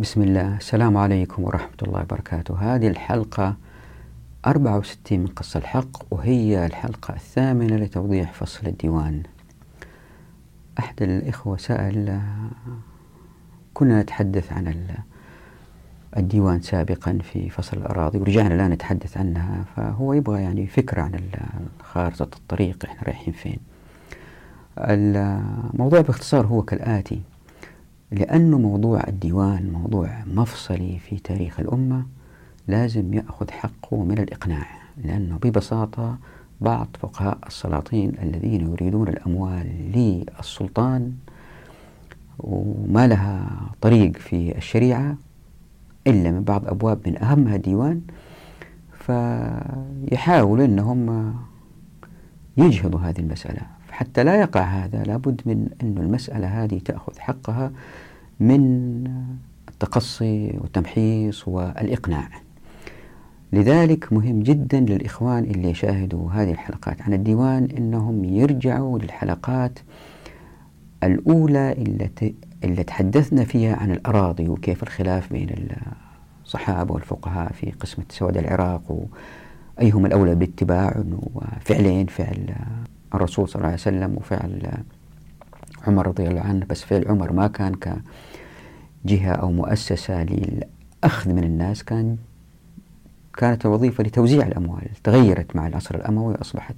بسم الله. السلام عليكم ورحمة الله وبركاته. هذه الحلقة 64 من قص الحق وهي الحلقة الثامنة لتوضيح فصل الديوان. أحد الإخوة سأل كنا نتحدث عن الديوان سابقا في فصل الأراضي ورجعنا الآن نتحدث عنها فهو يبغى يعني فكرة عن خارطة الطريق إحنا رايحين فين. الموضوع باختصار هو كالآتي. لأنه موضوع الديوان موضوع مفصلي في تاريخ الأمة لازم يأخذ حقه من الإقناع لأنه ببساطة بعض فقهاء السلاطين الذين يريدون الأموال للسلطان وما لها طريق في الشريعة إلا من بعض أبواب من أهمها الديوان فيحاولوا أنهم يجهضوا هذه المسألة. حتى لا يقع هذا لابد من أن المسألة هذه تأخذ حقها من التقصي والتمحيص والإقناع. لذلك مهم جدا للإخوان اللي يشاهدوا هذه الحلقات عن الديوان أنهم يرجعوا للحلقات الأولى التي اللي تحدثنا فيها عن الأراضي وكيف الخلاف بين الصحابة والفقهاء في قسمة سواد العراق وأيهم الأولى باتباع وفعلين فعل الرسول صلى الله عليه وسلم وفعل عمر رضي الله عنه بس فعل عمر ما كان كجهة أو مؤسسة للأخذ من الناس كان كانت وظيفة لتوزيع الأموال تغيرت مع العصر الأموي أصبحت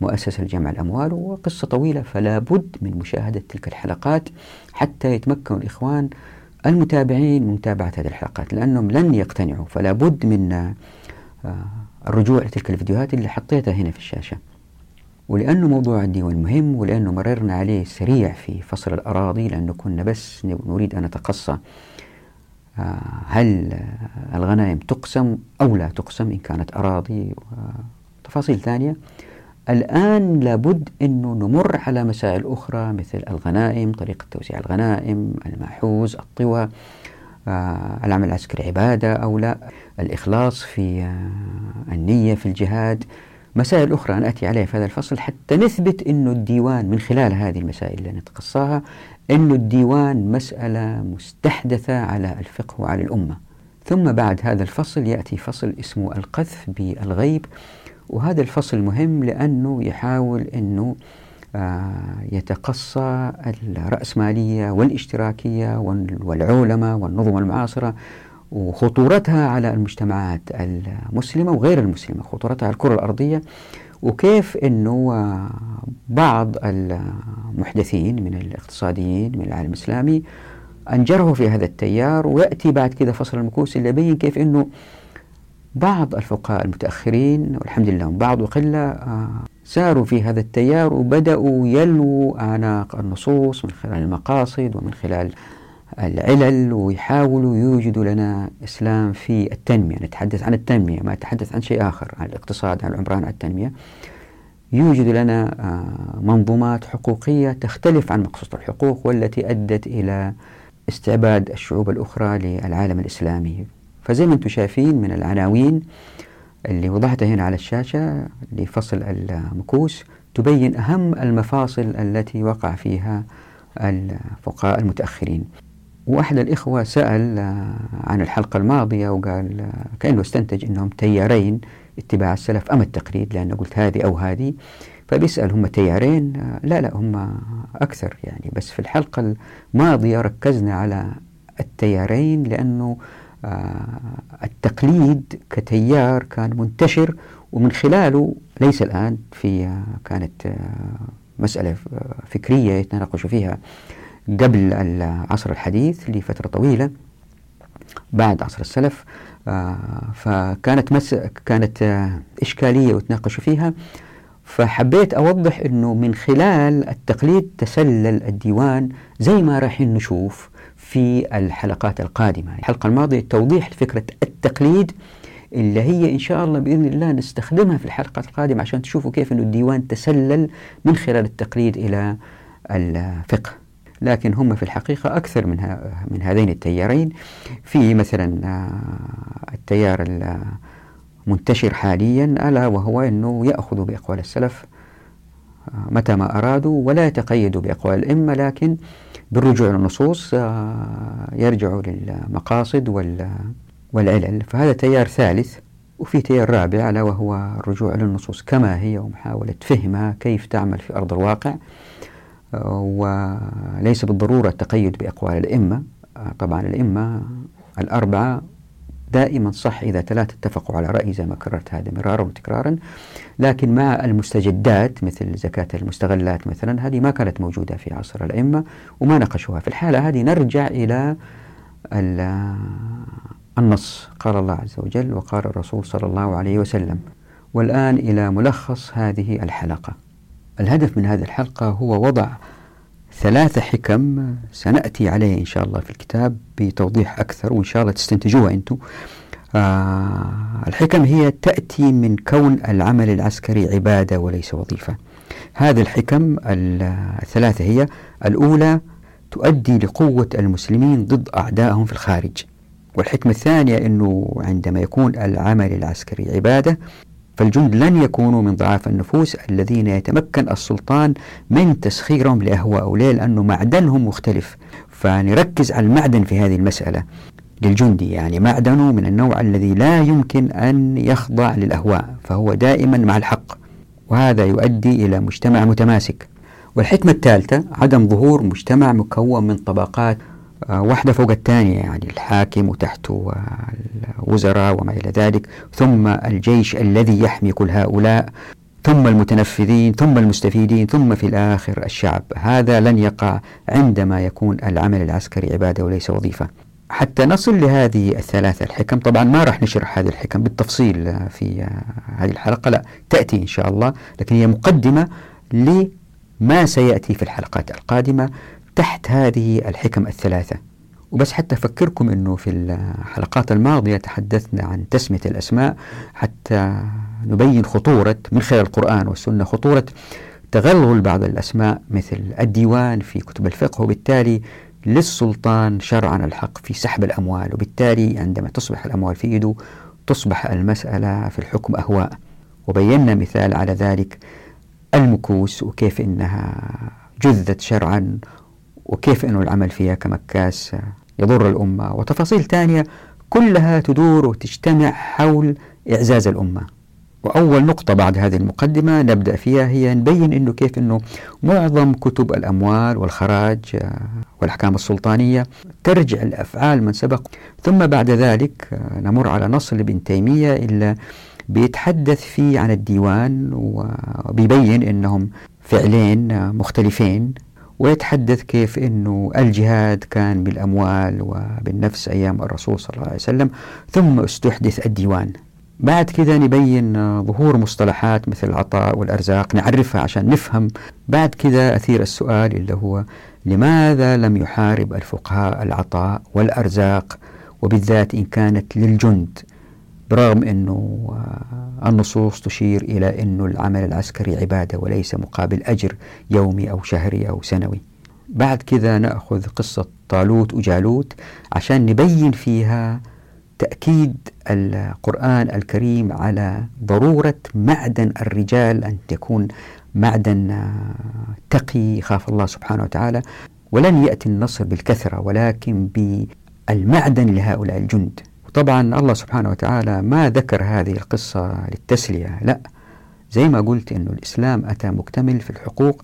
مؤسسة لجمع الأموال وقصة طويلة فلا بد من مشاهدة تلك الحلقات حتى يتمكن الإخوان المتابعين من متابعة هذه الحلقات لأنهم لن يقتنعوا فلا بد من آه، الرجوع لتلك الفيديوهات اللي حطيتها هنا في الشاشة. ولأنه موضوع الديوان مهم ولأنه مررنا عليه سريع في فصل الأراضي لأنه كنا بس نريد أن نتقصى. آه، هل الغنائم تقسم أو لا تقسم إن كانت أراضي؟ وتفاصيل ثانية. الآن لابد أنه نمر على مسائل أخرى مثل الغنائم طريقة توزيع الغنائم الماحوز الطوى آه، العمل العسكري عبادة أو لا الإخلاص في آه، النية في الجهاد. مسائل أخرى نأتي عليها في هذا الفصل حتى نثبت أن الديوان من خلال هذه المسائل اللي نتقصاها أن الديوان مسألة مستحدثة على الفقه وعلى الأمة. ثم بعد هذا الفصل يأتي فصل اسمه القذف بالغيب وهذا الفصل مهم لأنه يحاول أنه آه، يتقصى الرأسمالية والإشتراكية والعولمة والنظم المعاصرة وخطورتها على المجتمعات المسلمة وغير المسلمة خطورتها على الكرة الأرضية وكيف أنه بعض المحدثين من الاقتصاديين من العالم الإسلامي أنجروا في هذا التيار ويأتي بعد كذا فصل المكوس اللي يبين كيف أنه بعض الفقهاء المتأخرين والحمد لله بعض وقلة ساروا في هذا التيار وبدأوا يلووا أعناق النصوص من خلال المقاصد ومن خلال العلل ويحاولوا يوجدوا لنا إسلام في التنمية نتحدث عن التنمية ما نتحدث عن شيء آخر عن الاقتصاد عن العمران عن التنمية. يوجد لنا آه، منظومات حقوقية تختلف عن مقصود الحقوق والتي أدت إلى استعباد الشعوب الأخرى للعالم الإسلامي. فزي ما أنتم شايفين من العناوين اللي وضعتها هنا على الشاشة لفصل المكوس تبين أهم المفاصل التي وقع فيها الفقهاء المتأخرين. وأحد الإخوة سأل آه، عن الحلقة الماضية وقال آه، كأنه استنتج أنهم تيارين اتباع السلف أم التقليد لأن قلت هذه أو هذه. فبيسأل هم تيارين؟ آه، لا لا هم أكثر يعني بس في الحلقة الماضية ركزنا على التيارين لأنه التقليد كتيار كان منتشر ومن خلاله ليس الآن في كانت مسألة فكرية يتناقشوا فيها. قبل العصر الحديث لفترة طويلة بعد عصر السلف آه، فكانت مس كانت آه، إشكالية وتناقشوا فيها. فحبيت أوضح أنه من خلال التقليد تسلل الديوان زي ما راح نشوف في الحلقات القادمة. الحلقة الماضية توضيح فكرة التقليد اللي هي إن شاء الله بإذن الله نستخدمها في الحلقات القادمة عشان تشوفوا كيف أن الديوان تسلل من خلال التقليد إلى الفقه. لكن هم في الحقيقة أكثر من, من هذين التيارين. في مثلا آه، التيار المنتشر حاليا ألا وهو أنه يأخذ بأقوال السلف متى ما أرادوا ولا يتقيدوا بأقوال الأئمة لكن بالرجوع للنصوص يرجعوا للمقاصد والعلل. فهذا تيار ثالث وفي تيار رابع ألا وهو الرجوع للنصوص كما هي ومحاولة فهمها كيف تعمل في أرض الواقع. وليس بالضرورة التقيد بأقوال الأئمة. طبعا الأئمة الأربعة دائما صح إذا ثلاثة اتفقوا على رأي زي ما كررت هذا مرارا وتكرارا. لكن مع المستجدات مثل زكاة المستغلات مثلا هذه ما كانت موجودة في عصر الأئمة وما ناقشوها في الحالة. هذه نرجع إلى النص. قال الله عز وجل وقال الرسول صلى الله عليه وسلم والآن إلى ملخص هذه الحلقة. الهدف من هذه الحلقة هو وضع ثلاثة حكم سنأتي عليه إن شاء الله في الكتاب بتوضيح أكثر وإن شاء الله تستنتجوها أنتم آه الحكم هي تأتي من كون العمل العسكري عبادة وليس وظيفة. هذه الحكم الثلاثة هي الأولى تؤدي لقوة المسلمين ضد أعدائهم في الخارج. والحكمة الثانية أنه عندما يكون العمل العسكري عبادة فالجند لن يكونوا من ضعاف النفوس الذين يتمكن السلطان من تسخيرهم لأهواء ليه لأنه معدنهم مختلف. فنركز على المعدن في هذه المسألة للجندي يعني معدنه من النوع الذي لا يمكن أن يخضع للأهواء فهو دائما مع الحق. وهذا يؤدي إلى مجتمع متماسك. والحكمة الثالثة عدم ظهور مجتمع مكون من طبقات واحدة فوق الثانية يعني الحاكم وتحته الوزراء وما إلى ذلك ثم الجيش الذي يحمي كل هؤلاء ثم المتنفذين ثم المستفيدين ثم في الآخر الشعب. هذا لن يقع عندما يكون العمل العسكري عبادة وليس وظيفة. حتى نصل لهذه الثلاثة الحكم طبعا ما راح نشرح هذه الحكم بالتفصيل في هذه الحلقة لا تأتي إن شاء الله لكن هي مقدمة لما سيأتي في الحلقات القادمة. تحت هذه الحكم الثلاثة. وبس حتى أفكركم أنه في الحلقات الماضية تحدثنا عن تسمية الأسماء حتى نبين خطورة من خلال القرآن والسنة خطورة تغلغل بعض الأسماء مثل الديوان في كتب الفقه وبالتالي للسلطان شرعا الحق في سحب الأموال وبالتالي عندما تصبح الأموال في يده تصبح المسألة في الحكم أهواء. وبينا مثال على ذلك المكوس وكيف إنها جذت شرعا وكيف أنه العمل فيها كمكاس يضر الأمة. وتفاصيل ثانية كلها تدور وتجتمع حول إعزاز الأمة. وأول نقطة بعد هذه المقدمة نبدأ فيها هي نبين أنه كيف أنه معظم كتب الأموال والخراج والأحكام السلطانية ترجع لأفعال من سبق. ثم بعد ذلك نمر على نص لابن تيمية إلا بيتحدث فيه عن الديوان وبيبين أنهم فعلين مختلفين. ويتحدث كيف أنه الجهاد كان بالأموال وبالنفس أيام الرسول صلى الله عليه وسلم ثم استحدث الديوان. بعد كذا نبين ظهور مصطلحات مثل العطاء والأرزاق نعرفها عشان نفهم. بعد كذا أثير السؤال اللي هو لماذا لم يحارب الفقهاء العطاء والأرزاق؟ وبالذات إن كانت للجند. برغم أنه النصوص تشير إلى أن العمل العسكري عبادة وليس مقابل أجر يومي أو شهري أو سنوي. بعد كذا نأخذ قصة طالوت وجالوت عشان نبين فيها تأكيد القرآن الكريم على ضرورة معدن الرجال أن تكون معدن تقي يخاف الله سبحانه وتعالى. ولن يأتي النصر بالكثرة ولكن بالمعدن لهؤلاء الجند. طبعا الله سبحانه وتعالى ما ذكر هذه القصة للتسلية لا. زي ما قلت أنه الإسلام أتى مكتمل في الحقوق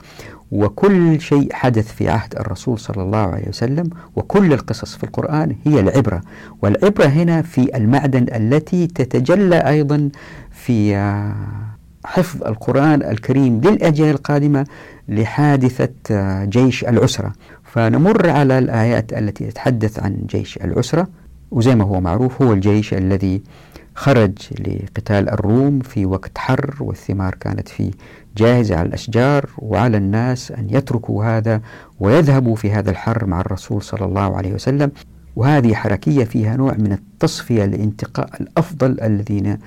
وكل شيء حدث في عهد الرسول صلى الله عليه وسلم وكل القصص في القرآن هي العبرة. والعبرة هنا في المعدن التي تتجلى أيضا في حفظ القرآن الكريم للأجيال القادمة لحادثة جيش العسرة. فنمر على الآيات التي تتحدث عن جيش العسرة. وزي ما هو معروف هو الجيش الذي خرج لقتال الروم في وقت حر والثمار كانت فيه جاهزة على الأشجار وعلى الناس أن يتركوا هذا ويذهبوا في هذا الحر مع الرسول صلى الله عليه وسلم. وهذه حركية فيها نوع من التصفية لانتقاء الأفضل الذين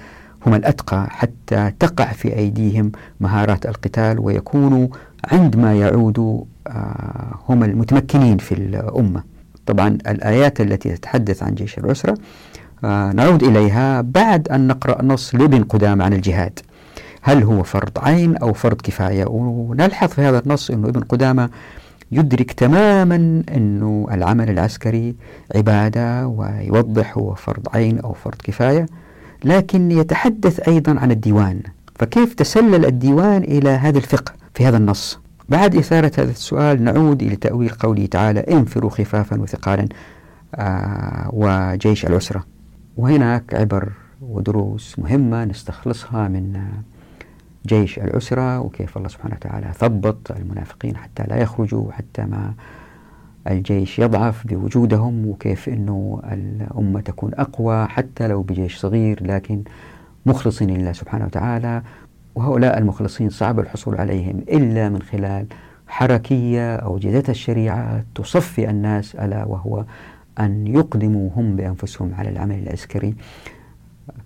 هم الأتقى حتى تقع في أيديهم مهارات القتال ويكونوا عندما يعودوا آه، هم المتمكنين في الأمة. طبعا الآيات التي تتحدث عن جيش العسرة آه نعود إليها بعد أن نقرأ نص لابن قدامة عن الجهاد. هل هو فرض عين أو فرض كفاية؟ ونلحظ في هذا النص أنه ابن قدامة يدرك تماما أنه العمل العسكري عبادة ويوضح هو فرض عين أو فرض كفاية لكن يتحدث أيضا عن الديوان. فكيف تسلل الديوان إلى هذا الفقه في هذا النص؟ بعد إثارة هذا السؤال نعود إلى تأويل قوله تعالى انفروا خفافا وثقالا آه وجيش العسرة. وهناك عبر ودروس مهمة نستخلصها من جيش العسرة وكيف الله سبحانه وتعالى ثبط المنافقين حتى لا يخرجوا حتى ما الجيش يضعف بوجودهم وكيف أنه الأمة تكون أقوى حتى لو بجيش صغير لكن مخلصين لله سبحانه وتعالى. وهؤلاء المخلصين صعب الحصول عليهم إلا من خلال حركية أوجدتها الشريعة تصفي الناس ألا وهو أن يقدموا هم بأنفسهم على العمل العسكري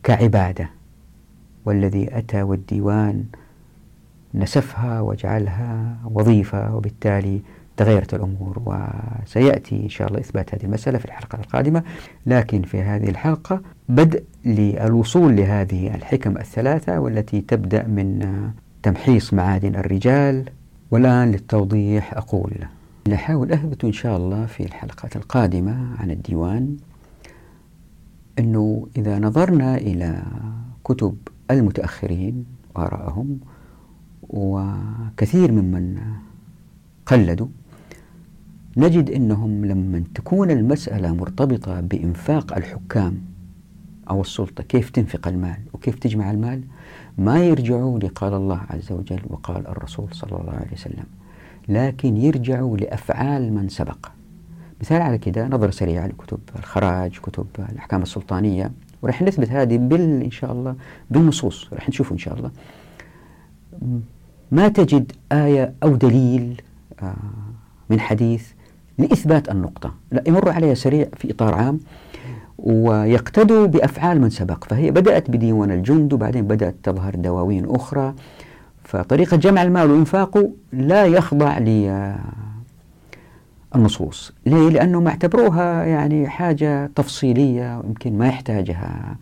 كعبادة. والذي أتى والديوان نسفها وجعلها وظيفة وبالتالي تغيرت الأمور وسيأتي إن شاء الله إثبات هذه المسألة في الحلقة القادمة. لكن في هذه الحلقة بدء للوصول لهذه الحكم الثلاثة والتي تبدأ من تمحيص معادن الرجال. والآن للتوضيح أقول نحاول أثبت إن شاء الله في الحلقات القادمة عن الديوان. أنه إذا نظرنا إلى كتب المتأخرين وآراءهم وكثير ممن قلدوا نجد أنهم لما تكون المسألة مرتبطة بإنفاق الحكام أو السلطة كيف تنفق المال وكيف تجمع المال؟ ما يرجعوا لقال الله عز وجل وقال الرسول صلى الله عليه وسلم لكن يرجعوا لأفعال من سبق. مثال على كده نظرة سريعة لكتب الخراج كتب الأحكام السلطانية ورح نثبت هذه بال إن شاء الله بالنصوص رح نشوفه إن شاء الله. ما تجد آية أو دليل آه، من حديث لإثبات النقطة؟ لا يمر عليها سريع في إطار عام. ويقتدوا بأفعال من سبق. فهي بدأت بديوان الجند وبعدين بدأت تظهر دواوين أخرى. فطريقة جمع المال وإنفاقه لا يخضع للنصوص. ليه؟ لأنهم اعتبروها يعني حاجة تفصيلية ويمكن ما يحتاجها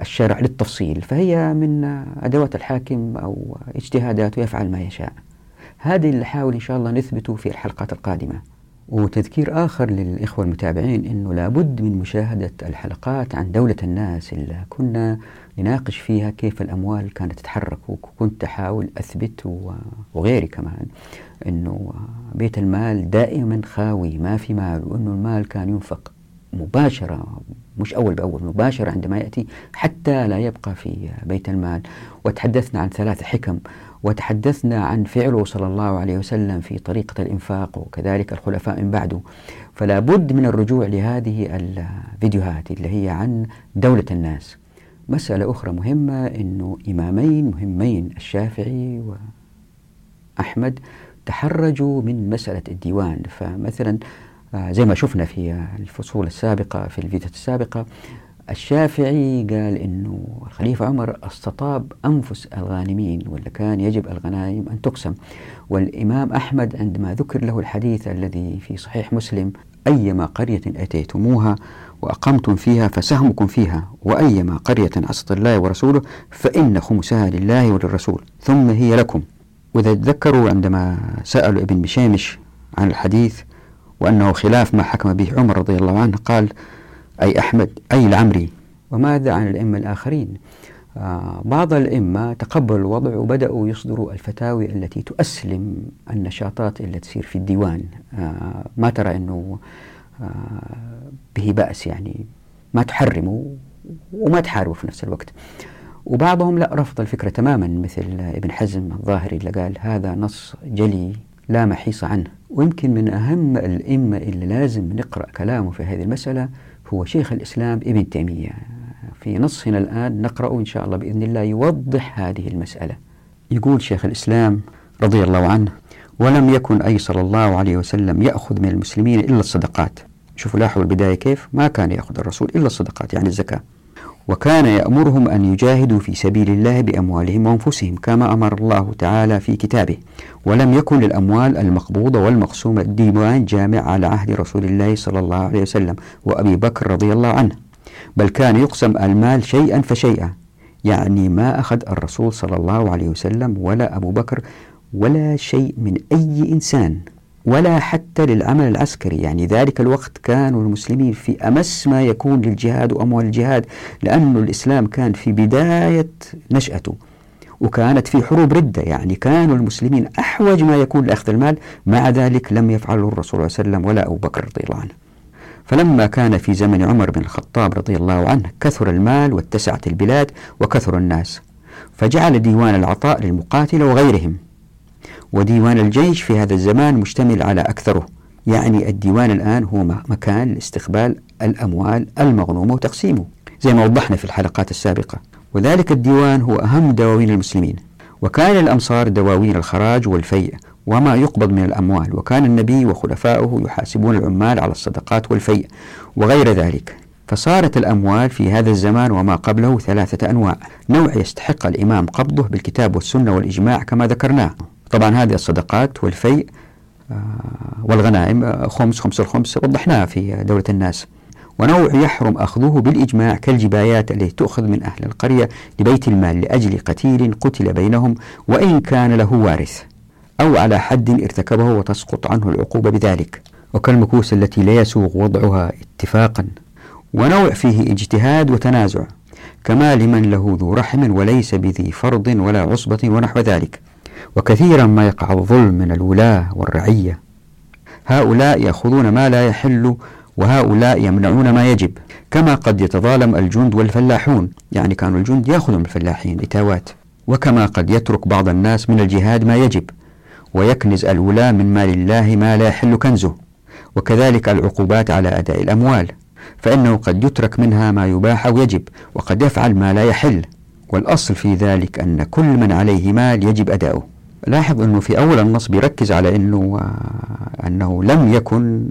الشرع للتفصيل. فهي من أدوات الحاكم أو اجتهاداته يفعل ما يشاء. هذه اللي نحاول إن شاء الله نثبته في الحلقات القادمة. وتذكير آخر للإخوة المتابعين أنه لابد من مشاهدة الحلقات عن دولة الناس اللي كنا نناقش فيها كيف الأموال كانت تتحرك. وكنت أحاول أثبت وغيري كمان أنه بيت المال دائما خاوي ما في مال وأنه المال كان ينفق مباشرة مش أول بأول مباشرة عندما يأتي حتى لا يبقى في بيت المال. وتحدثنا عن ثلاث حكم وتحدثنا عن فعله صلى الله عليه وسلم في طريقة الإنفاق وكذلك الخلفاء من بعده. فلا بد من الرجوع لهذه الفيديوهات اللي هي عن دولة الناس. مسألة أخرى مهمة أنه إمامين مهمين الشافعي وأحمد تحرجوا من مسألة الديوان. فمثلا آه، زي ما شفنا في الفصول السابقة في الفيديوهات السابقة الشافعي قال إنه الخليفه عمر استطاب أنفس الغانمين ولا كان يجب الغنائم أن تقسم. والإمام أحمد عندما ذكر له الحديث الذي في صحيح مسلم أيما قرية أتيتموها وأقمتم فيها فسهمكم فيها وأيما قرية عصت الله ورسوله فإن خمسها لله وللرسول ثم هي لكم. وإذا تذكروا عندما سألوا ابن مشامش عن الحديث وأنه خلاف ما حكم به عمر رضي الله عنه قال أي أحمد أي العمري. وماذا عن الأئمة الآخرين؟ آه بعض الأئمة تقبلوا الوضع وبدأوا يصدروا الفتاوي التي تؤسلم النشاطات التي تصير في الديوان. آه ما ترى أنه آه به بأس يعني؟ ما تحرموا وما تحاربوا في نفس الوقت. وبعضهم لا رفض الفكرة تماما مثل ابن حزم الظاهري اللي قال هذا نص جلي لا محيص عنه. ويمكن من أهم الأئمة اللي لازم نقرأ كلامه في هذه المسألة هو شيخ الإسلام ابن تيمية. في نصنا الآن نقرأ إن شاء الله بإذن الله يوضح هذه المسألة. يقول شيخ الإسلام رضي الله عنه ولم يكن أي صلى الله عليه وسلم يأخذ من المسلمين إلا الصدقات. شوفوا لاحظوا البداية كيف. ما كان يأخذ الرسول إلا الصدقات يعني الزكاة. وكان يأمرهم أن يجاهدوا في سبيل الله بأموالهم وأنفسهم كما أمر الله تعالى في كتابه ولم يكن للأموال المقبوضة والمقسومة ديوان جامع على عهد رسول الله صلى الله عليه وسلم وأبي بكر رضي الله عنه بل كان يقسم المال شيئا فشيئا يعني ما أخذ الرسول صلى الله عليه وسلم ولا أبو بكر ولا شيء من أي إنسان. ولا حتى للعمل العسكري. يعني ذلك الوقت كانوا المسلمين في أمس ما يكون للجهاد وأموال الجهاد لأن الإسلام كان في بداية نشأته وكانت في حروب ردة. يعني كانوا المسلمين أحوج ما يكون لأخذ المال مع ذلك لم يفعله الرسول صلى الله عليه وسلم ولا أبو بكر رضي الله عنه. فلما كان في زمن عمر بن الخطاب رضي الله عنه كثر المال واتسعت البلاد وكثر الناس فجعل ديوان العطاء للمقاتلة وغيرهم. وديوان الجيش في هذا الزمان مشتمل على أكثره. يعني الديوان الآن هو مكان لاستقبال الأموال المغنومة وتقسيمه زي ما وضحنا في الحلقات السابقة. وذلك الديوان هو أهم دواوين المسلمين. وكان الأمصار دواوين الخراج والفيء وما يقبض من الأموال. وكان النبي وخلفاؤه يحاسبون العمال على الصدقات والفيء وغير ذلك. فصارت الأموال في هذا الزمان وما قبله ثلاثة أنواع. نوع يستحق الإمام قبضه بالكتاب والسنة والإجماع كما ذكرناه. طبعا هذه الصدقات والفيء آه، والغنائم آه، خمس خمس الخمس وضحناها في دولة الناس. ونوع يحرم أخذه بالإجماع كالجبايات التي تؤخذ من أهل القرية لبيت المال لأجل قتيل قتل بينهم وإن كان له وارث أو على حد ارتكبه وتسقط عنه العقوبة بذلك. وكالمكوس التي لا يسوغ وضعها اتفاقا. ونوع فيه اجتهاد وتنازع كما لمن له ذو رحم وليس بذي فرض ولا عصبة ونحو ذلك. وكثيرا ما يقع الظلم من الولاة والرعية. هؤلاء يأخذون ما لا يحل وهؤلاء يمنعون ما يجب. كما قد يتظالم الجند والفلاحون يعني كانوا الجند يأخذون من الفلاحين إتاوات. وكما قد يترك بعض الناس من الجهاد ما يجب ويكنز الولاة من مال الله ما لا يحل كنزه. وكذلك العقوبات على أداء الأموال فإنه قد يترك منها ما يباح أو يجب وقد يفعل ما لا يحل. والأصل في ذلك أن كل من عليه مال يجب أداؤه. لاحظ أنه في أول النص بيركز على أنه آه، أنه لم يكن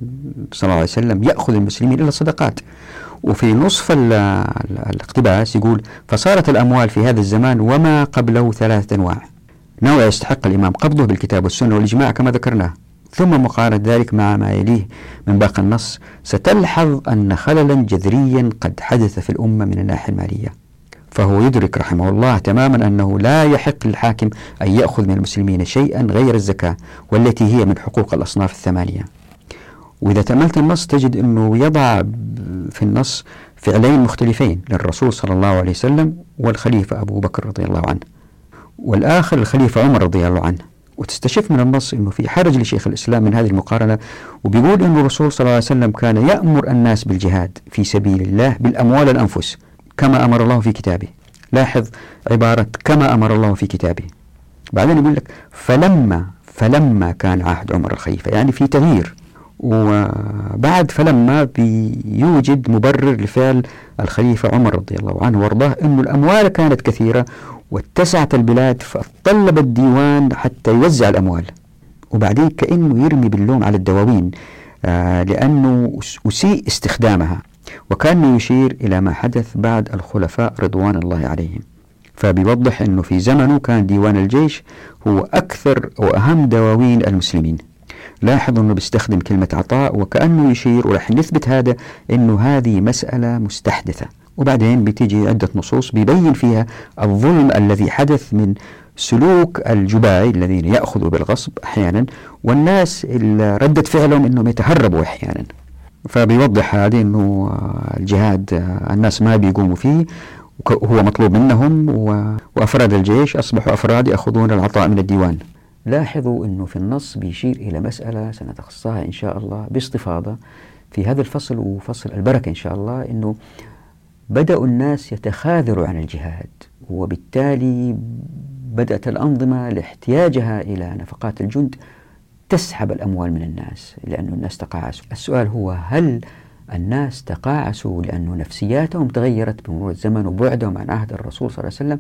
صلى الله عليه وسلم يأخذ المسلمين إلا الصدقات. وفي نصف الاقتباس يقول فصارت الأموال في هذا الزمان وما قبله ثلاثة أنواع نوع يستحق الإمام قبضه بالكتاب والسنة والإجماع كما ذكرناه. ثم مقارنة ذلك مع ما يليه من باقي النص ستلحظ أن خللا جذريا قد حدث في الأمة من الناحية المالية. فهو يدرك رحمه الله تماما أنه لا يحق للحاكم أن يأخذ من المسلمين شيئا غير الزكاة والتي هي من حقوق الأصناف الثمانية. وإذا تأملت النص تجد أنه يضع في النص فعلين مختلفين للرسول صلى الله عليه وسلم والخليفة أبو بكر رضي الله عنه والآخر الخليفة عمر رضي الله عنه. وتستشف من النص أنه في حرج لشيخ الإسلام من هذه المقارنة وبيقول أن الرسول صلى الله عليه وسلم كان يأمر الناس بالجهاد في سبيل الله بالأموال والأنفس. كما أمر الله في كتابه. لاحظ عبارة كما أمر الله في كتابه. بعدين يقول لك فلما فلما كان عهد عمر الخليفة يعني في تغيير. وبعد فلما بيوجد مبرر لفعل الخليفة عمر رضي الله عنه وارضاه أن الأموال كانت كثيرة واتسعت البلاد فطلب الديوان حتى يوزع الأموال. وبعدين كأنه يرمي باللوم على الدواوين آه لأنه أسيء استخدامها. وكان يشير إلى ما حدث بعد الخلفاء رضوان الله عليهم. فبيوضح أنه في زمنه كان ديوان الجيش هو أكثر وأهم دواوين المسلمين. لاحظ أنه بيستخدم كلمة عطاء وكأنه يشير ورح نثبت هذا أنه هذه مسألة مستحدثة. وبعدين بتيجي عدة نصوص بيبين فيها الظلم الذي حدث من سلوك الجباي الذين يأخذوا بالغصب أحيانا والناس ردة فعلهم أنهم يتهربوا أحيانا. فبيوضح هذه أنه الجهاد الناس ما بيقوموا فيه وهو مطلوب منهم وأفراد الجيش أصبحوا أفراد يأخذون العطاء من الديوان. لاحظوا أنه في النص بيشير إلى مسألة سنتخصصها إن شاء الله باستفاضة في هذا الفصل وفصل البركة إن شاء الله أنه بدأوا الناس يتخاذلوا عن الجهاد وبالتالي بدأت الأنظمة لاحتياجها إلى نفقات الجند تسحب الأموال من الناس لأن الناس تقاعسوا. السؤال هو هل الناس تقاعسوا لأن نفسياتهم تغيرت بمرور الزمن وبعدهم عن عهد الرسول صلى الله عليه وسلم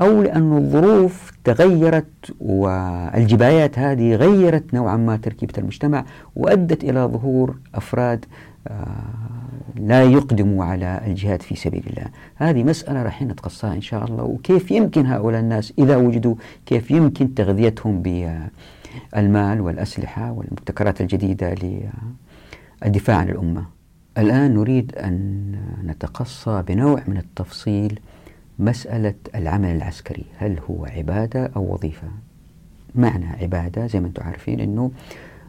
أو لأن الظروف تغيرت والجبايات هذه غيرت نوعا ما تركيبة المجتمع وأدت إلى ظهور أفراد آه، لا يقدموا على الجهاد في سبيل الله؟ هذه مسألة راح نتقصاها إن شاء الله. وكيف يمكن هؤلاء الناس إذا وجدوا كيف يمكن تغذيتهم بالمال والأسلحة والمبتكرات الجديدة للدفاع عن الأمة. الآن نريد أن نتقصى بنوع من التفصيل مسألة العمل العسكري. هل هو عبادة أو وظيفة؟ معنى عبادة زي ما أنتم عارفين أنه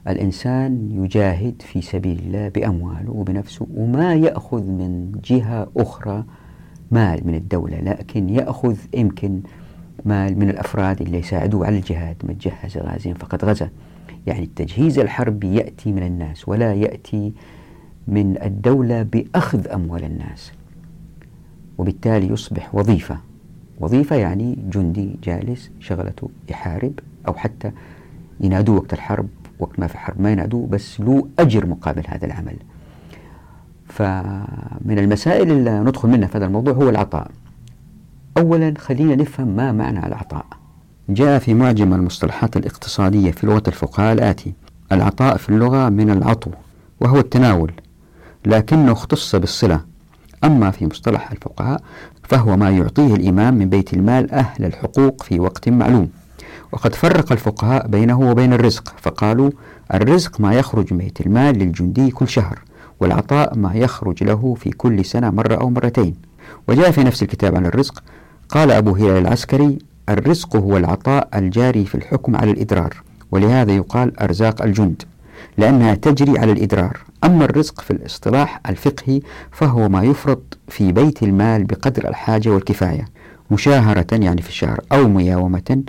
الإنسان يجاهد في سبيل الله بأمواله وبنفسه وما يأخذ من جهة أخرى مال من الدولة لكن يأخذ يمكن من الأفراد اللي يساعدوه على الجهاد من جهز غازيا فقد غزا يعني التجهيز الحربي يأتي من الناس ولا يأتي من الدولة بأخذ أموال الناس. وبالتالي يصبح وظيفة. وظيفة يعني جندي جالس شغلته يحارب أو حتى ينادوه وقت الحرب وقت ما في حرب ما ينادوه بس له أجر مقابل هذا العمل. فمن المسائل اللي ندخل منها في هذا الموضوع هو العطاء. أولا خلينا نفهم ما معنى العطاء. جاء في معجم المصطلحات الاقتصادية في لغة الفقهاء الآتي العطاء في اللغة من العطو وهو التناول لكنه اختص بالصلة. أما في مصطلح الفقهاء فهو ما يعطيه الإمام من بيت المال أهل الحقوق في وقت معلوم. وقد فرق الفقهاء بينه وبين الرزق فقالوا الرزق ما يخرج من بيت المال للجندي كل شهر والعطاء ما يخرج له في كل سنة مرة أو مرتين. وجاء في نفس الكتاب عن الرزق قال أبو هلال العسكري الرزق هو العطاء الجاري في الحكم على الإدرار ولهذا يقال أرزاق الجند لأنها تجري على الإدرار أما الرزق في الاصطلاح الفقهي فهو ما يفرض في بيت المال بقدر الحاجة والكفاية مشاهرة يعني في الشهر أو مياومة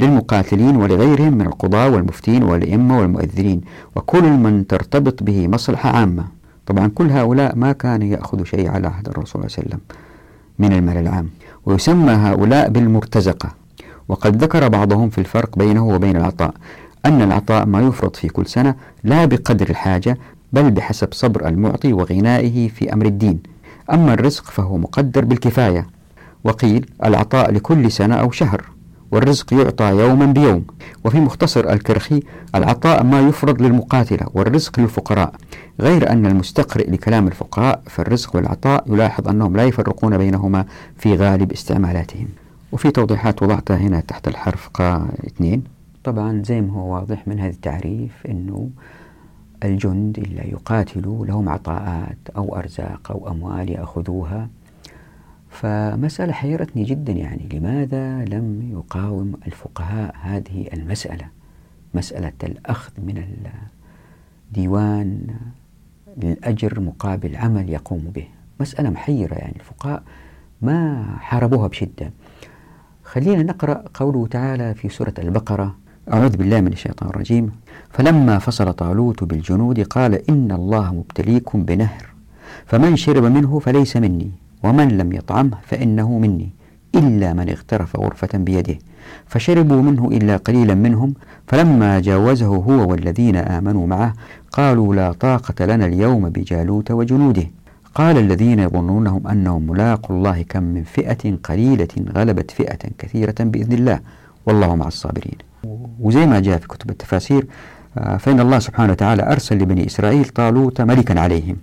للمقاتلين ولغيرهم من القضاة والمفتين والأئمة والمؤذرين وكل من ترتبط به مصلحة عامة. طبعا كل هؤلاء ما كانوا يأخذوا شيء على عهد الرسول صلى الله عليه وسلم من المال العام. ويسمى هؤلاء بالمرتزقة. وقد ذكر بعضهم في الفرق بينه وبين العطاء أن العطاء ما يفرض في كل سنة لا بقدر الحاجة بل بحسب صبر المعطي وغنائه في أمر الدين. أما الرزق فهو مقدر بالكفاية. وقيل العطاء لكل سنة أو شهر. والرزق يعطى يوما بيوم. وفي مختصر الكرخي العطاء ما يفرض للمقاتلة والرزق للفقراء. غير أن المستقرئ لكلام الفقهاء في الرزق والعطاء يلاحظ أنهم لا يفرقون بينهما في غالب استعمالاتهم. وفي توضيحات وضعتها هنا تحت الحرف قا اثنين. طبعا زي ما هو واضح من هذا التعريف أنه الجند اللي يقاتلوا لهم عطاءات أو أرزاق أو أموال يأخذوها. فمسألة حيرتني جدا يعني لماذا لم يقاوم الفقهاء هذه المسألة؟ مسألة الأخذ من الديوان للأجر مقابل عمل يقوم به. مسألة محيرة يعني الفقهاء ما حاربوها بشدة. خلينا نقرأ قوله تعالى في سورة البقرة أعوذ بالله من الشيطان الرجيم. فلما فصل طالوت بالجنود قال إن الله مبتليكم بنهر فمن شرب منه فليس مني. ومن لم يطعمه فإنه مني إلا من اغترف غرفة بيده. فشربوا منه إلا قليلا منهم فلما جاوزه هو والذين آمنوا معه قالوا لا طاقة لنا اليوم بجالوت وجنوده. قال الذين يظنونهم أنهم ملاقوا الله كم من فئة قليلة غلبت فئة كثيرة بإذن الله. والله مع الصابرين. وزي ما جاء في كتب التفاسير آه، فإن الله سبحانه وتعالى أرسل لبني إسرائيل طالوت ملكا عليهم.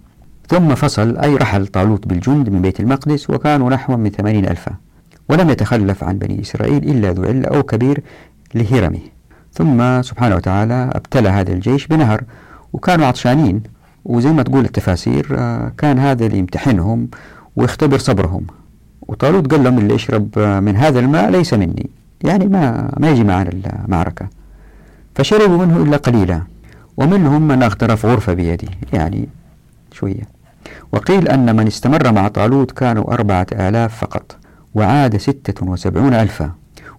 ثم فصل أي رحل طالوت بالجند من بيت المقدس وكانوا نحو من ثمانين ألفا ولم يتخلف عن بني إسرائيل إلا ذو علة أو كبير لهرمه. ثم سبحانه وتعالى ابتلى هذا الجيش بنهر وكانوا عطشانين وزي ما تقول التفاسير آه، كان هذا اللي يمتحنهم ويختبر صبرهم. وطالوت قال لهم اللي يشرب آه، من هذا الماء ليس مني؟ يعني ما ما يجي معنا المعركة. فشربوا منه إلا قليلا ومنهم من أغترف غرفة بيده يعني شوية. وقيل أن من استمر مع طالوت كانوا أربعة آلاف فقط وعاد ستة وسبعون ألفا.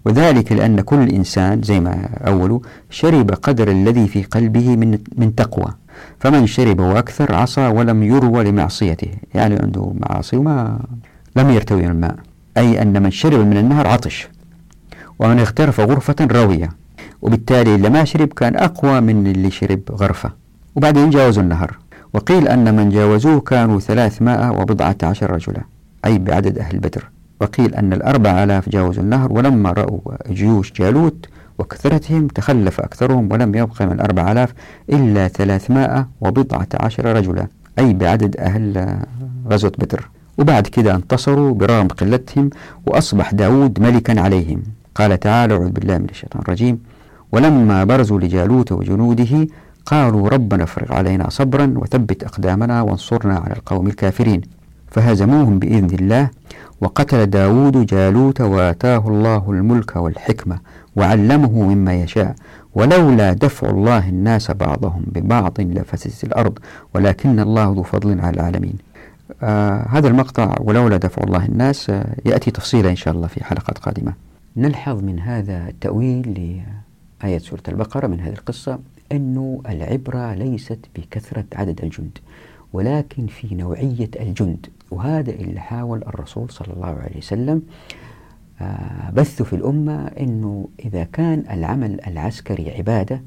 وذلك لأن كل إنسان زي ما أولوا شرب قدر الذي في قلبه من, من تقوى. فمن شرب وأكثر عصى ولم يروى لمعصيته. يعني عنده معاصي وما لم يرتوي من الماء. أي أن من شرب من النهر عطش ومن اغترف غرفة راوية. وبالتالي اللي ما شرب كان أقوى من اللي شرب غرفة. وبعدين جاوزوا النهر. وقيل أن من جاوزوه كانوا ثلاثمائة وبضعة عشر رجلا أي بعدد أهل بدر. وقيل أن الأربع آلاف جاوزوا النهر ولما رأوا جيوش جالوت وكثرتهم تخلف أكثرهم ولم يبق من الأربع آلاف إلا ثلاثمائة وبضعة عشر رجلا أي بعدد أهل غزوة بدر. وبعد كده انتصروا برغم قلتهم وأصبح داود ملكا عليهم. قال تعالى أعوذ بالله من الشيطان الرجيم. ولما برزوا لجالوت وجنوده قالوا ربنا افرغ علينا صبرا وثبت أقدامنا وانصرنا على القوم الكافرين. فهزموهم بإذن الله وقتل داود جالوت وآتاه الله الملك والحكمة وعلمه مما يشاء. ولولا دفع الله الناس بعضهم ببعض لفسدت الأرض ولكن الله ذو فضل على العالمين. آه هذا المقطع ولولا دفع الله الناس آه يأتي تفصيلا إن شاء الله في حلقات قادمة. نلحظ من هذا التأويل لآية سورة البقرة من هذه القصة. أنه العبرة ليست بكثرة عدد الجند ولكن في نوعية الجند وهذا اللي حاول الرسول صلى الله عليه وسلم آه، بث في الأمة أنه إذا كان العمل العسكري عبادة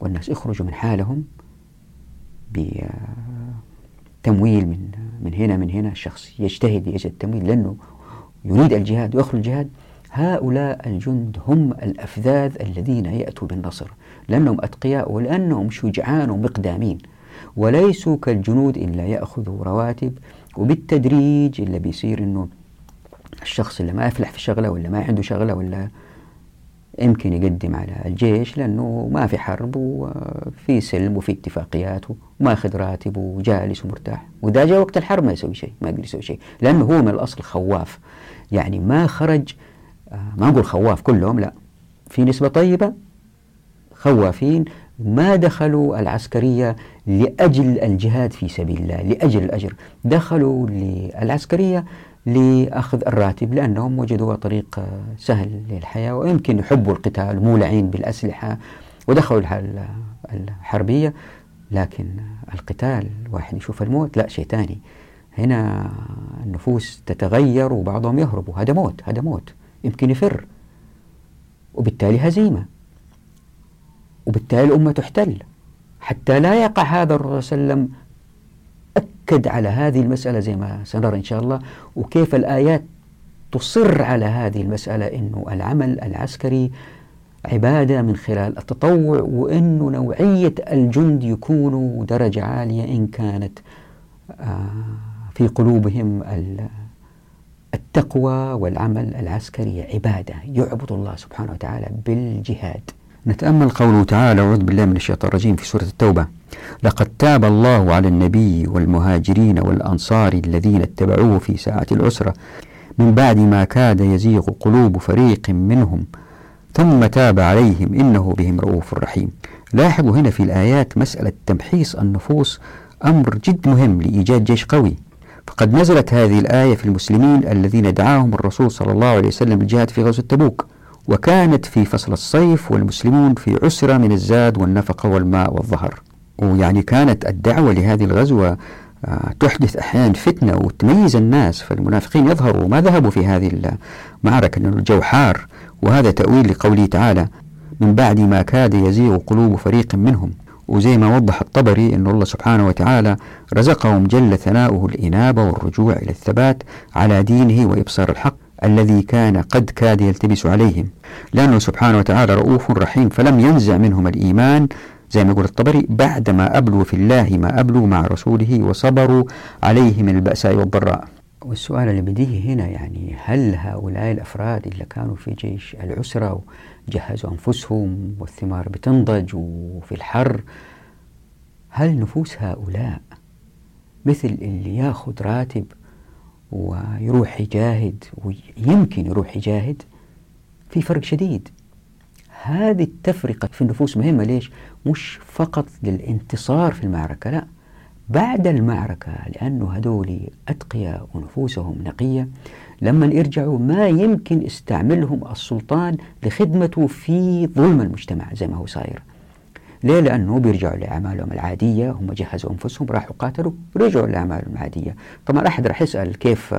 والناس يخرجوا من حالهم بتمويل من من هنا من هنا الشخص يجتهد يجد تمويل لأنه يريد الجهاد ويخرج الجهاد هؤلاء الجند هم الأفذاذ الذين يأتوا بالنصر. لأنهم أتقياء ولأنهم شجعان ومقدامين وليسوا كالجنود إلا يأخذوا رواتب وبالتدريج اللي بيصير إنه الشخص اللي ما يفلح في شغلة ولا ما عنده شغلة ولا يمكن يقدم على الجيش لأنه ما في حرب وفي سلم وفي اتفاقيات وما أخذ راتب وجالس ومرتاح وإذا جاء وقت الحرب ما يسوي شيء ما يقدر يسوي شيء لأنه هو من الأصل خواف. يعني ما خرج ما نقول خواف كلهم لا في نسبة طيبة خوافين ما دخلوا العسكرية لأجل الجهاد في سبيل الله لأجل الأجر. دخلوا للعسكرية لأخذ الراتب لأنهم وجدوا طريق سهل للحياة ويمكن يحبوا القتال مولعين بالأسلحة ودخلوا الحربية. لكن القتال واحد يشوف الموت لا شيء ثاني. هنا النفوس تتغير وبعضهم يهرب هذا موت هذا موت. يمكن يفر. وبالتالي هزيمة. وبالتالي الأمة تحتل. حتى لا يقع هذا الرسول صلى الله عليه وسلم أكد على هذه المسألة زي ما سنرى إن شاء الله. وكيف الآيات تصر على هذه المسألة؟ أنه العمل العسكري عبادة من خلال التطوع وأنه نوعية الجند يكونوا درجة عالية إن كانت آه، في قلوبهم التقوى والعمل العسكري عبادة. يعبد الله سبحانه وتعالى بالجهاد. نتأمل قوله تعالى أعوذ بالله من الشيطان الرجيم في سورة التوبة. لقد تاب الله على النبي والمهاجرين والأنصار الذين اتبعوه في ساعة العسرة. من بعد ما كاد يزيغ قلوب فريق منهم ثم تاب عليهم إنه بهم رؤوف رحيم. لاحظوا هنا في الآيات مسألة تمحيص النفوس أمر جد مهم لإيجاد جيش قوي. فقد نزلت هذه الآية في المسلمين الذين دعاهم الرسول صلى الله عليه وسلم للجهاد في غزوة تبوك. وكانت في فصل الصيف والمسلمون في عسرة من الزاد والنفقة والماء والظهر. ويعني كانت الدعوة لهذه الغزوة آه، تحدث أحيانا فتنة وتميز الناس فالمنافقين يظهروا ما ذهبوا في هذه المعركة لأن الجو حار. وهذا تأويل لقوله تعالى من بعد ما كاد يزيغ قلوب فريق منهم. وزي ما وضح الطبري أن الله سبحانه وتعالى رزقهم جل ثناؤه الإنابة والرجوع إلى الثبات على دينه وإبصار الحق. الذي كان قد كاد يلتبس عليهم. لأنه سبحانه وتعالى رؤوف رحيم فلم ينزع منهم الإيمان. زي ما يقول الطبري بعدما أبلوا في الله ما أبلوا مع رسوله وصبروا عليه من البأساء والضراء. والسؤال اللي بديه هنا يعني هل هؤلاء الأفراد اللي كانوا في جيش العسرة وجهزوا أنفسهم والثمار بتنضج وفي الحر هل نفوس هؤلاء مثل اللي ياخذ راتب ويروح يجاهد ويمكن يروح يجاهد في فرق شديد. هذه التفرقة في النفوس مهمة. ليش؟ مش فقط للانتصار في المعركة لا بعد المعركة لأنه هذول أتقياء ونفوسهم نقية. لما يرجعوا ما يمكن استعملهم السلطان لخدمته في ظلم المجتمع زي ما هو صاير. ليه؟ لأنه بيرجعوا لأعمالهم العادية هم جهزوا أنفسهم راحوا قاتلوا رجعوا لأعمالهم العادية. طبعا أحد راح يسأل كيف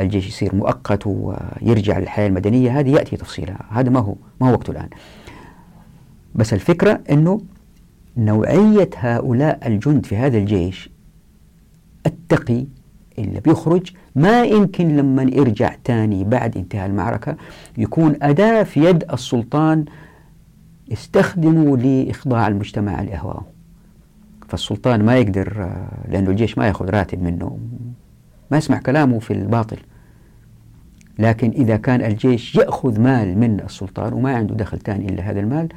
الجيش يصير مؤقت ويرجع للحياة المدنية هذه يأتي تفصيلها. هذا ما هو ما هو وقته الآن. بس الفكرة أنه نوعية هؤلاء الجند في هذا الجيش التقي اللي بيخرج ما يمكن لما يرجع تاني بعد انتهاء المعركة يكون أداة في يد السلطان يستخدموا لإخضاع المجتمع لأهوائه فالسلطان ما يقدر لأنه الجيش ما يأخذ راتب منه. ما يسمع كلامه في الباطل. لكن إذا كان الجيش يأخذ مال من السلطان وما عنده دخل ثاني إلا هذا المال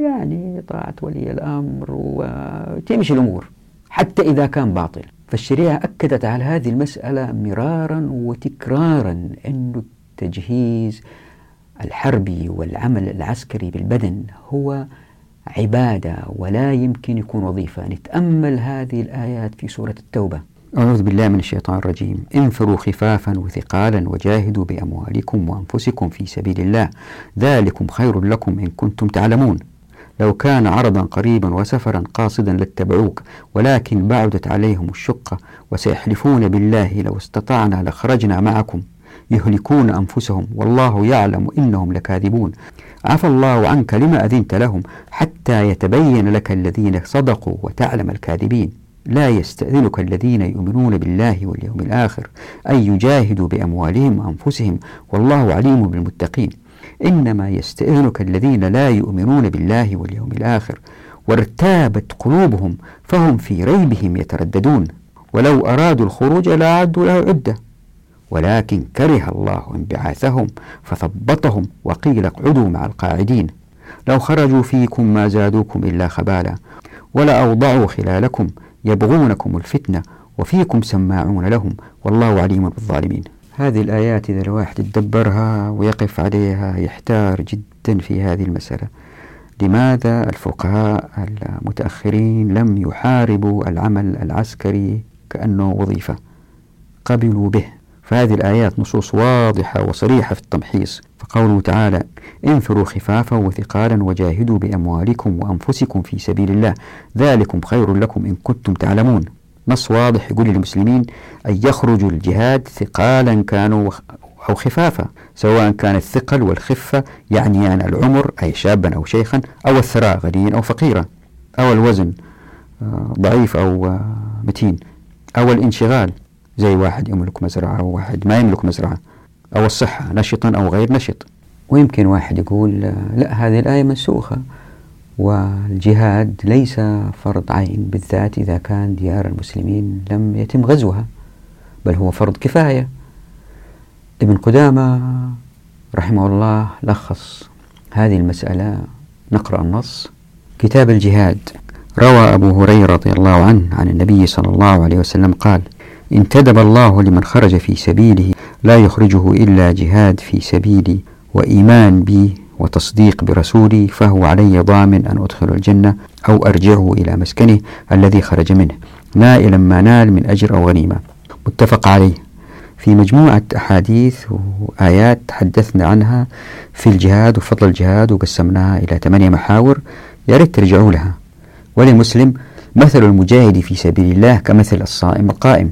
يعني طاعة ولي الأمر وتمشي الأمور حتى إذا كان باطل. فالشريعة أكدت على هذه المسألة مرارا وتكرارا أن التجهيز الحربي والعمل العسكري بالبدن هو عبادة ولا يمكن يكون وظيفة. نتأمل هذه الآيات في سورة التوبة. أعوذ بالله من الشيطان الرجيم. انفروا خفافا وثقالا وجاهدوا بأموالكم وأنفسكم في سبيل الله. ذلكم خير لكم إن كنتم تعلمون. لو كان عرضا قريبا وسفرا قاصدا لاتبعوك ولكن بعدت عليهم الشقة وسيحلفون بالله لو استطعنا لخرجنا معكم. يهلكون أنفسهم والله يعلم إنهم لكاذبون. عفى الله عنك لما أذنت لهم حتى يتبين لك الذين صدقوا وتعلم الكاذبين. لا يستأذنك الذين يؤمنون بالله واليوم الآخر أن يجاهدوا بأموالهم وأنفسهم والله عليم بالمتقين. إنما يستأذنك الذين لا يؤمنون بالله واليوم الآخر وارتابت قلوبهم فهم في ريبهم يترددون. ولو أرادوا الخروج لأعدوا له عدة. ولكن كره الله انبعاثهم فثبطهم وقيل اقعدوا مع القاعدين. لو خرجوا فيكم ما زادوكم إلا خبالا ولأوضعوا خلالكم يبغونكم الفتنة وفيكم سماعون لهم والله عليم بالظالمين. هذه الآيات إذا الواحد يتدبرها ويقف عليها يحتار جدا في هذه المسألة. لماذا الفقهاء المتأخرين لم يحاربوا العمل العسكري كأنه وظيفة؟ قبلوا به. فهذه الآيات نصوص واضحة وصريحة في التمحيص. فقوله تعالى انفروا خفافا وثقالا وجاهدوا بأموالكم وأنفسكم في سبيل الله. ذلكم خير لكم إن كنتم تعلمون. نص واضح يقول للمسلمين أن يخرجوا الجهاد ثقالا كانوا أو خفافا سواء كان الثقل والخفة يعنيان العمر أي شابا أو شيخا أو الثراء غنيا أو فقيرا أو الوزن آه، ضعيف أو آه، متين أو الانشغال. زي واحد يملك مزرعة وواحد ما يملك مزرعة أو الصحة نشطا أو غير نشط ويمكن واحد يقول لا هذه الآية منسوخة. والجهاد ليس فرض عين بالذات إذا كان ديار المسلمين لم يتم غزوها بل هو فرض كفاية. ابن قدامة رحمه الله لخص هذه المسألة نقرأ النص. كتاب الجهاد روى أبو هريرة رضي الله عنه عن النبي صلى الله عليه وسلم قال انتدب الله لمن خرج في سبيله لا يخرجه إلا جهاد في سبيلي وإيمان بي وتصديق برسولي فهو علي ضامن أن أدخل الجنة أو أرجعه إلى مسكنه الذي خرج منه. نائلا ما نال من أجر أو غنيمة. متفق عليه. في مجموعة أحاديث وآيات تحدثنا عنها في الجهاد وفضل الجهاد وقسمناها إلى ثمانية محاور يا ريت ترجعوا لها. ولمسلم مثل المجاهد في سبيل الله كمثل الصائم القائم.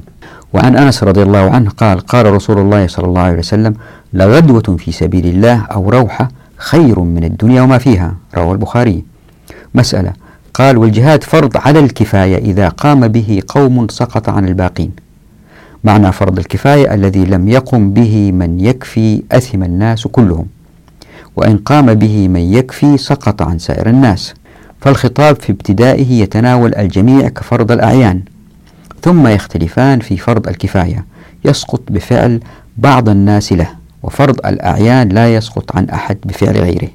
وعن أنس رضي الله عنه قال قال رسول الله صلى الله عليه وسلم لغدوة في سبيل الله أو روحة خير من الدنيا وما فيها. رواه البخاري. مسألة قال والجهاد فرض على الكفاية إذا قام به قوم سقط عن الباقين. معنى فرض الكفاية الذي لم يقم به من يكفي أثم الناس كلهم وإن قام به من يكفي سقط عن سائر الناس. فالخطاب في ابتدائه يتناول الجميع كفرض الأعيان. ثم يختلفان في فرض الكفاية. يسقط بفعل بعض الناس له وفرض الأعيان لا يسقط عن أحد بفعل غيره.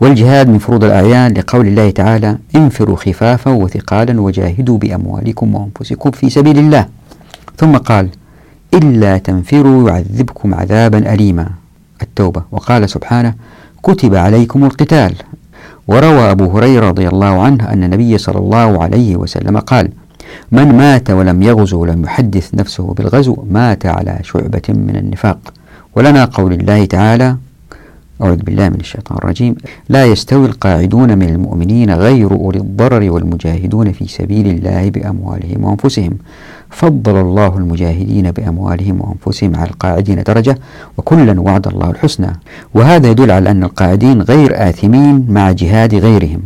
والجهاد من فروض الأعيان لقول الله تعالى انفروا خفافا وثقالا وجاهدوا بأموالكم وأنفسكم في سبيل الله. ثم قال إلا تنفروا يعذبكم عذابا أليما. التوبة. وقال سبحانه كتب عليكم القتال. وروى أبو هريرة رضي الله عنه أن النبي صلى الله عليه وسلم قال من مات ولم يغزو ولم يحدث نفسه بالغزو مات على شعبة من النفاق. ولنا قول الله تعالى أعوذ بالله من الشيطان الرجيم لا يستوي القاعدون من المؤمنين غير أولي الضرر والمجاهدون في سبيل الله بأموالهم وأنفسهم. فضل الله المجاهدين بأموالهم وأنفسهم على القاعدين درجة وكلا وعد الله الحسنى. وهذا يدل على أن القاعدين غير آثمين مع جهاد غيرهم.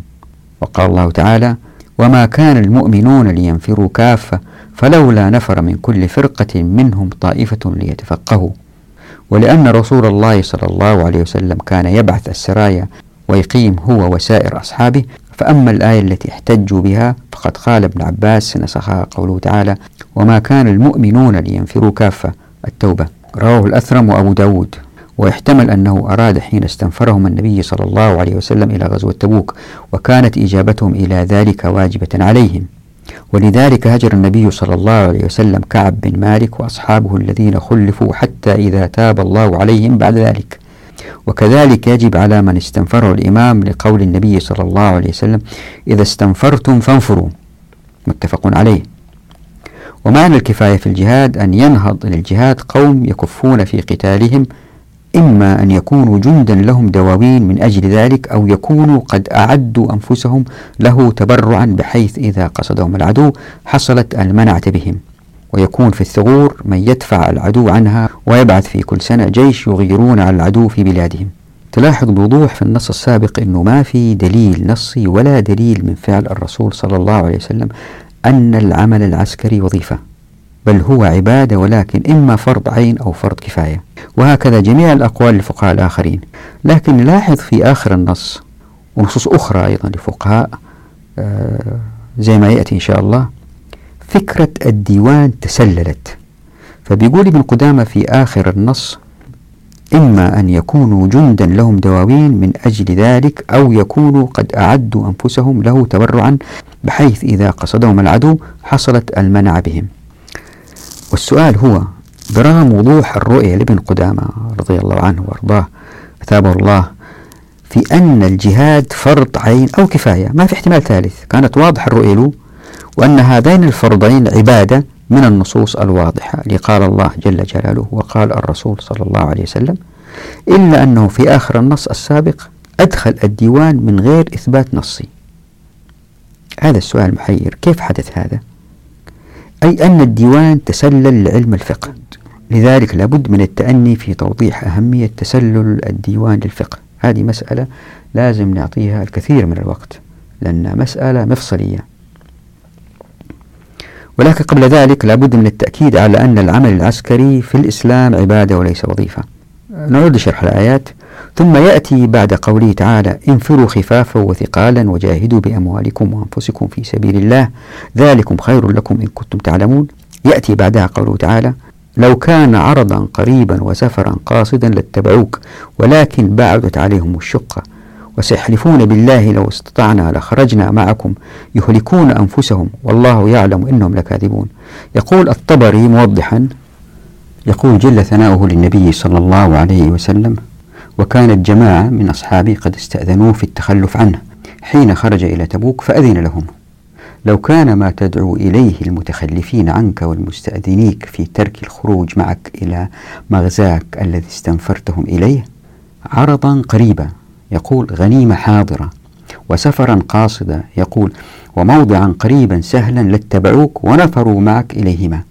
وقال الله تعالى وما كان المؤمنون لينفروا كافة فلولا نفر من كل فرقة منهم طائفة ليتفقهوا. ولأن رسول الله صلى الله عليه وسلم كان يبعث السرايا ويقيم هو وسائر أصحابه فأما الآية التي احتجوا بها فقد قال ابن عباس نسخها قوله تعالى وما كان المؤمنون لينفروا كافة. التوبة. رواه الأثرم وأبو داود. ويحتمل أنه أراد حين استنفرهم النبي صلى الله عليه وسلم إلى غزوة تبوك وكانت إجابتهم إلى ذلك واجبة عليهم. ولذلك هجر النبي صلى الله عليه وسلم كعب بن مالك وأصحابه الذين خلفوا حتى إذا تاب الله عليهم بعد ذلك. وكذلك يجب على من استنفره الإمام لقول النبي صلى الله عليه وسلم إذا استنفرتم فانفروا. متفق عليه. ومعنى الكفاية في الجهاد أن ينهض للجهاد قوم يكفون في قتالهم إما أن يكونوا جندا لهم دواوين من أجل ذلك أو يكونوا قد أعدوا أنفسهم له تبرعا بحيث إذا قصدهم العدو حصلت المنعة بهم. ويكون في الثغور من يدفع العدو عنها ويبعث في كل سنة جيش يغيرون على العدو في بلادهم. تلاحظ بوضوح في النص السابق أنه ما في دليل نصي ولا دليل من فعل الرسول صلى الله عليه وسلم أن العمل العسكري وظيفة. بل هو عبادة ولكن إما فرض عين أو فرض كفاية. وهكذا جميع الأقوال للفقهاء الآخرين. لكن لاحظ في آخر النص ونصوص أخرى أيضا لفقهاء آه زي ما يأتي إن شاء الله فكرة الديوان تسللت. فبيقول ابن قدامة في آخر النص إما أن يكونوا جندا لهم دواوين من أجل ذلك أو يكونوا قد أعدوا أنفسهم له تبرعا بحيث إذا قصدهم العدو حصلت المنع بهم. والسؤال هو برغم وضوح الرؤية لابن قدامة رضي الله عنه وأرضاه أثابه الله في أن الجهاد فرض عين أو كفاية ما في احتمال ثالث. كانت واضحة الرؤية له وأن هذين الفرضين عبادة من النصوص الواضحة. اللي قال الله جل جلاله وقال الرسول صلى الله عليه وسلم إلا أنه في آخر النص السابق أدخل الديوان من غير إثبات نصي. هذا السؤال محير. كيف حدث هذا؟ أي أن الديوان تسلل لعلم الفقه. لذلك لابد من التأني في توضيح أهمية تسلل الديوان للفقه. هذه مسألة لازم نعطيها الكثير من الوقت لأنها مسألة مفصلية. ولكن قبل ذلك لابد من التأكيد على أن العمل العسكري في الإسلام عبادة وليس وظيفة. نعود لشرح الآيات. ثم يأتي بعد قوله تعالى انفروا خفافا وثقالا وجاهدوا بأموالكم وأنفسكم في سبيل الله. ذلكم خير لكم إن كنتم تعلمون. يأتي بعدها قوله تعالى لو كان عرضا قريبا وسفرا قاصدا لاتبعوك ولكن بعدت عليهم الشقة. وسيحلفون بالله لو استطعنا لخرجنا معكم. يهلكون أنفسهم والله يعلم إنهم لكاذبون. يقول الطبري موضحا يقول جل ثناؤه للنبي صلى الله عليه وسلم وكانت جماعة من أصحابه قد استأذنوه في التخلف عنه حين خرج إلى تبوك فأذن لهم. لو كان ما تدعو إليه المتخلفين عنك والمستأذنيك في ترك الخروج معك إلى مغزاك الذي استنفرتهم إليه عرضا قريبا يقول غنيمة حاضرة وسفرا قاصدا يقول وموضعا قريبا سهلا لاتبعوك ونفروا معك إليهما.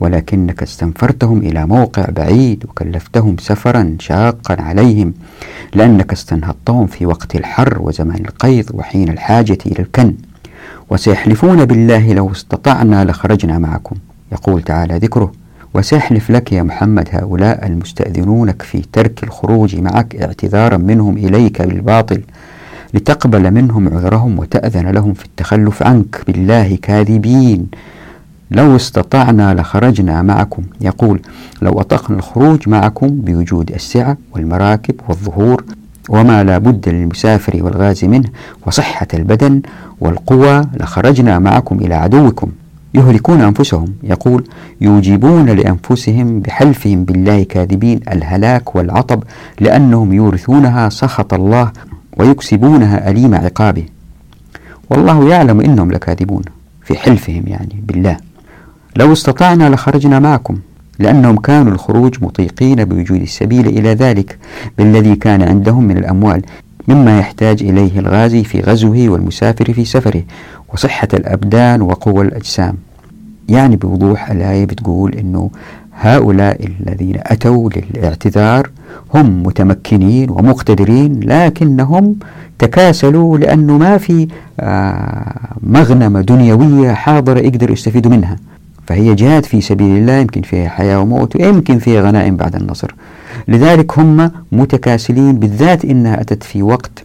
ولكنك استنفرتهم إلى موقع بعيد وكلفتهم سفرا شاقا عليهم لأنك استنهضتهم في وقت الحر وزمان القيض وحين الحاجة إلى الكن. وسيحلفون بالله لو استطعنا لخرجنا معكم. يقول تعالى ذكره وسيحلف لك يا محمد هؤلاء المستأذنونك في ترك الخروج معك اعتذارا منهم إليك بالباطل لتقبل منهم عذرهم وتأذن لهم في التخلف عنك. بالله كاذبين. لو استطعنا لخرجنا معكم. يقول لو أطقنا الخروج معكم بوجود السعة والمراكب والظهور وما لا بد للمسافر والغازي منه وصحة البدن والقوى لخرجنا معكم إلى عدوكم. يهلكون أنفسهم. يقول يوجبون لأنفسهم بحلفهم بالله كاذبين الهلاك والعطب لأنهم يورثونها سخط الله ويكسبونها أليم عقابه. والله يعلم إنهم لكاذبون في حلفهم يعني بالله. لو استطعنا لخرجنا معكم لأنهم كانوا الخروج مطيقين بوجود السبيل إلى ذلك بالذي كان عندهم من الأموال مما يحتاج إليه الغازي في غزوه والمسافر في سفره وصحة الأبدان وقوى الأجسام. يعني بوضوح الآية بتقول أنه هؤلاء الذين أتوا للاعتذار هم متمكنين ومقتدرين لكنهم تكاسلوا لأنه ما في آه، مغنمة دنيوية حاضرة يقدروا يستفيدوا منها. فهي جهاد في سبيل الله يمكن فيها حياة وموت ويمكن فيها غنائم بعد النصر. لذلك هم متكاسلين بالذات إنها أتت في وقت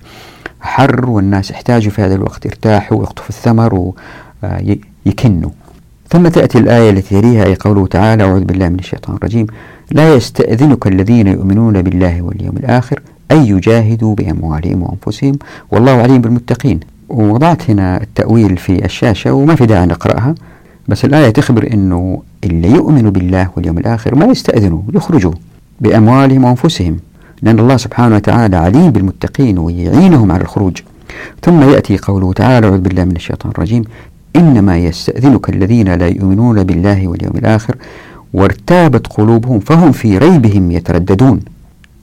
حر والناس احتاجوا في هذا الوقت يرتاحوا ويقطفوا الثمر ويكنوا ثم تأتي الآية التي تليها أي قوله تعالى أعوذ بالله من الشيطان الرجيم لا يستأذنك الذين يؤمنون بالله واليوم الآخر أن يجاهدوا بأموالهم وأنفسهم والله عليم بالمتقين. ووضعت هنا التأويل في الشاشة وما في داعي نقرأها بس الآية تخبر أنه اللي يؤمنوا بالله واليوم الآخر ما يستأذنوا يخرجوا بأموالهم وأنفسهم لأن الله سبحانه وتعالى عليم بالمتقين ويعينهم على الخروج. ثم يأتي قوله تعالى أعوذ بالله من الشيطان الرجيم إنما يستأذنك الذين لا يؤمنون بالله واليوم الآخر وارتابت قلوبهم فهم في ريبهم يترددون.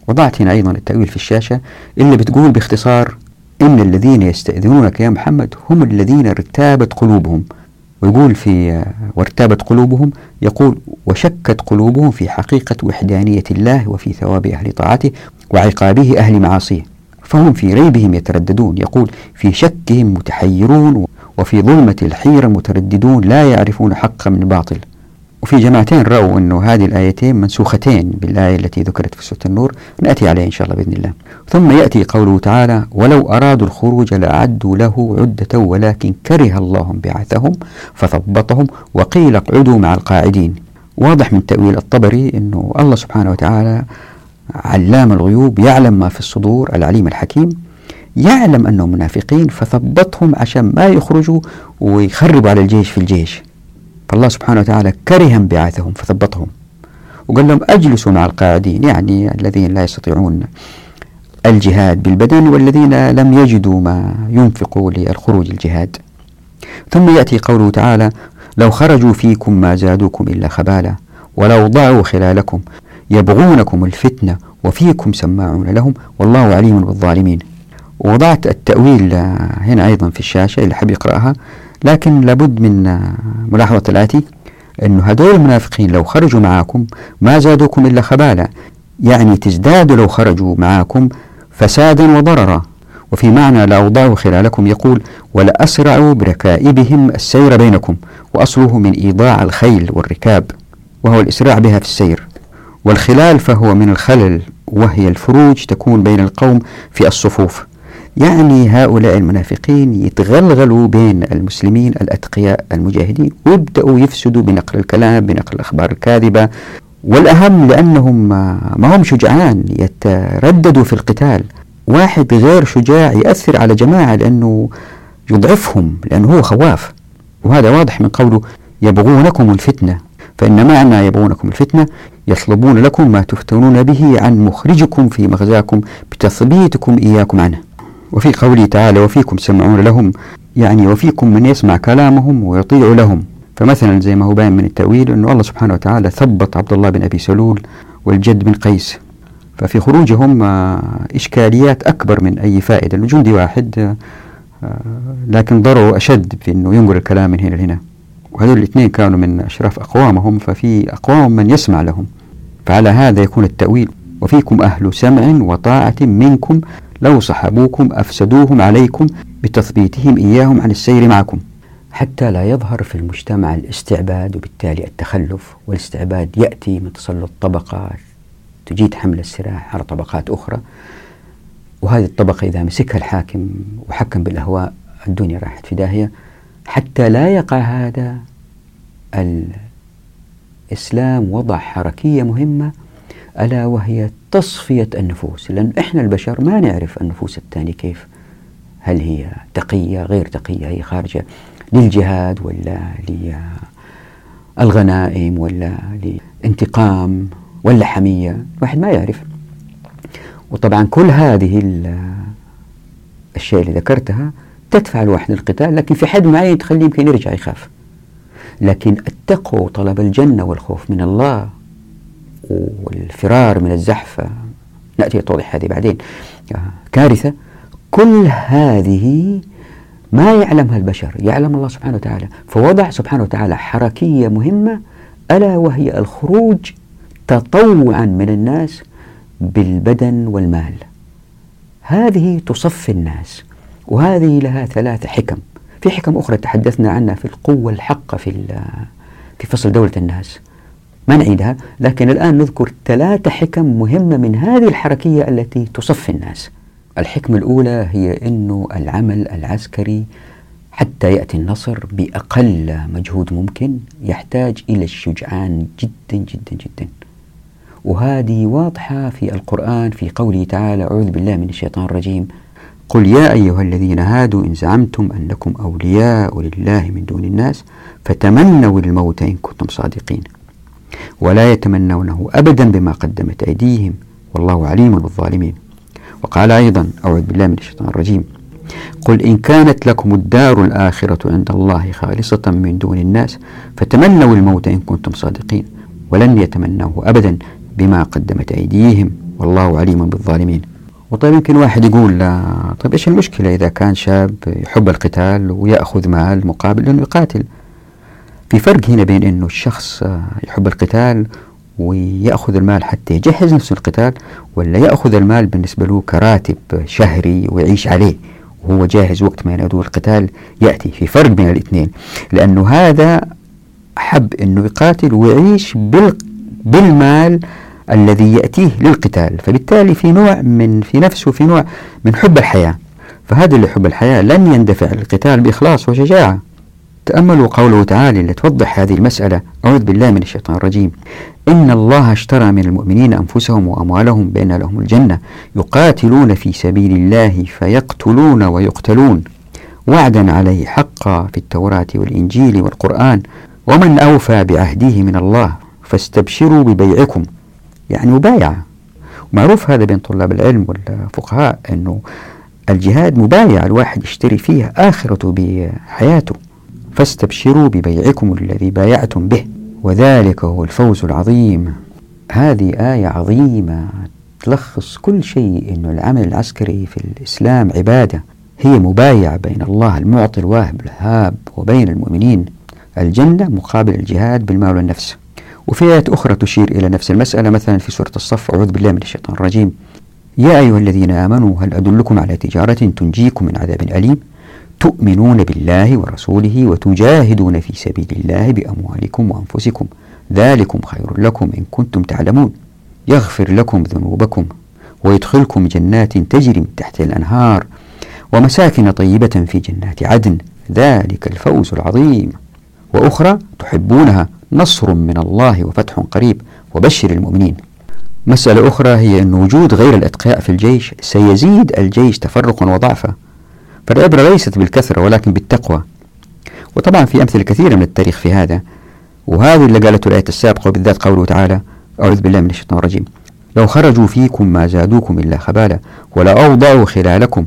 وضعت هنا أيضا التأويل في الشاشة اللي بتقول باختصار إن الذين يستأذنونك يا محمد هم الذين ارتابت قلوبهم. ويقول في وارتابت قلوبهم يقول وشكت قلوبهم في حقيقة وحدانية الله وفي ثواب أهل طاعته وعقابه أهل معاصيه فهم في ريبهم يترددون. يقول في شكهم متحيرون وفي ظلمة الحيرة مترددون لا يعرفون حقا من باطل. وفي جماعتين رأوا أنه هذه الآيتين منسوختين بالآية التي ذكرت في سورة النور نأتي عليها إن شاء الله بإذن الله. ثم يأتي قوله تعالى ولو أرادوا الخروج لأعدوا له عدة ولكن كره الله بعثهم فثبطهم وقيل اقعدوا مع القاعدين. واضح من تأويل الطبري أنه الله سبحانه وتعالى علام الغيوب يعلم ما في الصدور العليم الحكيم يعلم أنهم منافقين فثبطهم عشان ما يخرجوا ويخربوا على الجيش في الجيش. فالله سبحانه وتعالى كره انبعاثهم فثبطهم وقال لهم أجلسوا مع القاعدين يعني الذين لا يستطيعون الجهاد بالبدن والذين لم يجدوا ما ينفقوا للخروج الجهاد. ثم يأتي قوله تعالى لو خرجوا فيكم ما زادوكم إلا خبالا ولو ضعوا خلالكم يبغونكم الفتنة وفيكم سماعون لهم والله عليم بالظالمين. وضعت التأويل هنا أيضا في الشاشة اللي حب يقرأها. لكن لابد من ملاحظة الآتي أن هذول المنافقين لو خرجوا معاكم ما زادوكم إلا خبالا. يعني تزدادوا لو خرجوا معاكم فسادا وضررا. وفي معنى لأوضعوا خلالكم يقول ولأسرعوا بركائبهم السير بينكم وأصله من إيضاع الخيل والركاب وهو الإسراع بها في السير. والخلال فهو من الخلل وهي الفروج تكون بين القوم في الصفوف. يعني هؤلاء المنافقين يتغلغلوا بين المسلمين الأتقياء المجاهدين ويبدأوا يفسدوا بنقل الكلام بنقل الأخبار الكاذبة. والأهم لأنهم ما هم شجعان يترددوا في القتال. واحد غير شجاع يأثر على جماعة لأنه يضعفهم لأنه هو خواف. وهذا واضح من قوله يبغونكم الفتنة. فإن معنى يبغونكم الفتنة يطلبون لكم ما تفتنون به عن مخرجكم في مغزاكم بتثبيتكم إياكم عنه. وفي قوله تعالى وفيكم سمعون لهم يعني وفيكم من يسمع كلامهم ويطيع لهم. فمثلا زي ما هو باين من التأويل أنه الله سبحانه وتعالى ثبت عبد الله بن أبي سلول والجد بن قيس. ففي خروجهم آه، إشكاليات أكبر من أي فائدة الجندي واحد آه، لكن ضرره أشد في أنه ينقل الكلام من هنا لهنا. وهذول الاثنين كانوا من أشراف أقوامهم ففي أقوام من يسمع لهم. فعلى هذا يكون التأويل وفيكم أهل سمع وطاعة منكم لو صحبوكم أفسدوهم عليكم بتثبيتهم إياهم عن السير معكم حتى لا يظهر في المجتمع الاستعباد وبالتالي التخلف والاستعباد يأتي من تسلط طبقات تجيد حمل السلاح على طبقات أخرى. وهذه الطبقة إذا مسكها الحاكم وحكم بالأهواء الدنيا راحت في داهية. حتى لا يقع هذا الإسلام وضع حركية مهمة ألا وهي تصفية النفوس لأن إحنا البشر ما نعرف النفوس الثانية كيف هل هي تقية غير تقية هي خارجة للجهاد ولا للغنائم ولا لانتقام ولا حمية الواحد ما يعرف. وطبعا كل هذه الشيء اللي ذكرتها تدفع الواحد للقتال لكن في حد معين تخليه يمكن يرجع يخاف. لكن التقوى وطلب الجنة والخوف من الله. والفرار من الزحف نأتي توضح هذه بعدين. كارثة كل هذه ما يعلمها البشر. يعلم الله سبحانه وتعالى. فوضع سبحانه وتعالى حركية مهمة ألا وهي الخروج تطوعا من الناس بالبدن والمال. هذه تصفي الناس وهذه لها ثلاث حكم. في حكم أخرى تحدثنا عنها في القوة الحقة في في فصل دولة الناس. ما نعيدها لكن الآن نذكر ثلاث حكم مهمة من هذه الحركية التي تصفي الناس. الحكمة الأولى هي أنه العمل العسكري حتى يأتي النصر بأقل مجهود ممكن يحتاج إلى الشجعان جدا جدا جدا. وهذه واضحة في القرآن في قوله تعالى أعوذ بالله من الشيطان الرجيم. قل يا أيها الذين هادوا إن زعمتم أنكم أولياء لله من دون الناس فتمنوا الموت إن كنتم صادقين. ولا يتمنونه أبدا بما قدمت أيديهم. والله عليم بالظالمين. وقال أيضا أعوذ بالله من الشيطان الرجيم. قل إن كانت لكم الدار الآخرة عند الله خالصة من دون الناس فتمنوا الموت إن كنتم صادقين. ولن يتمنوه أبدا بما قدمت أيديهم. والله عليم بالظالمين. وطيب يمكن واحد يقول لا. طيب إيش المشكلة إذا كان شاب يحب القتال ويأخذ مال مقابل أنه يقاتل؟ في فرق هنا بين أنه الشخص يحب القتال ويأخذ المال حتى يجهز نفسه القتال ولا يأخذ المال بالنسبة له كراتب شهري ويعيش عليه وهو جاهز وقت ما ينادوا القتال يأتي. في فرق بين الاثنين لأنه هذا حب أنه يقاتل ويعيش بالمال الذي يأتيه للقتال. فبالتالي في نوع من في نفسه في نوع من حب الحياة. فهذا اللي حب الحياة لن يندفع للقتال بإخلاص وشجاعة. تأملوا قوله تعالى لتوضح هذه المسألة. أعوذ بالله من الشيطان الرجيم. إن الله اشترى من المؤمنين أنفسهم وأموالهم بأن لهم الجنة يقاتلون في سبيل الله فيقتلون ويقتلون. وعدا عليه حقا في التوراة والإنجيل والقرآن. ومن أوفى بعهده من الله فاستبشروا ببيعكم. يعني مبايعة. معروف هذا بين طلاب العلم والفقهاء أنه الجهاد مبايع الواحد يشتري فيها آخرته بحياته. فاستبشروا ببيعكم الذي بايعتم به وذلك هو الفوز العظيم. هذه آية عظيمة تلخص كل شيء أنه العمل العسكري في الإسلام عبادة هي مبايعة بين الله المعطي الواهب الهاب وبين المؤمنين. الجنة مقابل الجهاد بالمال والنفس. وفي آيات أخرى تشير إلى نفس المسألة مثلا في سورة الصف أعوذ بالله من الشيطان الرجيم. يا أيها الذين آمنوا هل أدلكم على تجارة تنجيكم من عذاب أليم؟ تؤمنون بالله ورسوله وتجاهدون في سبيل الله بأموالكم وأنفسكم. ذلكم خير لكم إن كنتم تعلمون. يغفر لكم ذنوبكم ويدخلكم جنات تجري من تحت الأنهار ومساكن طيبة في جنات عدن. ذلك الفوز العظيم. وأخرى تحبونها نصر من الله وفتح قريب. وبشر المؤمنين. مسألة أخرى هي أن وجود غير الأتقياء في الجيش سيزيد الجيش تفرقا وضعفا. فالعبرة ليست بالكثرة ولكن بالتقوى. وطبعا في أمثلة كثيرة من التاريخ في هذا وهذه اللي قالته الآية السابقة وبالذات قوله تعالى أعوذ بالله من الشيطان الرجيم لو خرجوا فيكم ما زادوكم إلا خبالا ولا أوضعوا خلالكم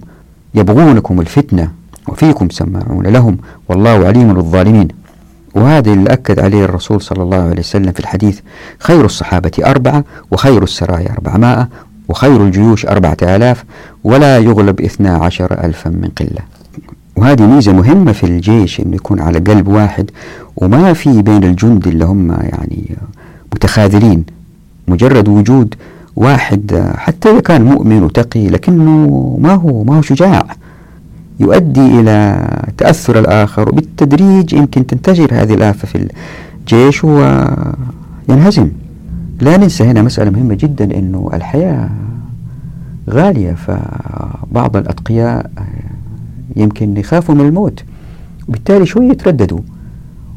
يبغونكم الفتنة وفيكم سماعون لهم والله عليم بالظالمين. وهذا اللي أكد عليه الرسول صلى الله عليه وسلم في الحديث خير الصحابة أربعة وخير السرايا أربعمائة وخير الجيوش أربعة آلاف ولا يغلب اثنا عشر ألفا من قلة. وهذه ميزة مهمة في الجيش أنه يكون على قلب واحد وما في بين الجند اللي هم يعني متخاذلين. مجرد وجود واحد حتى إذا كان مؤمن وتقي لكنه ما هو ما هو شجاع. يؤدي إلى تأثر الآخر وبالتدريج يمكن تنتشر هذه الآفة في الجيش وينهزم. لا ننسى هنا مسألة مهمة جدا أنه الحياة غالية فبعض الأتقياء يمكن يخافوا من الموت وبالتالي شوية يترددوا.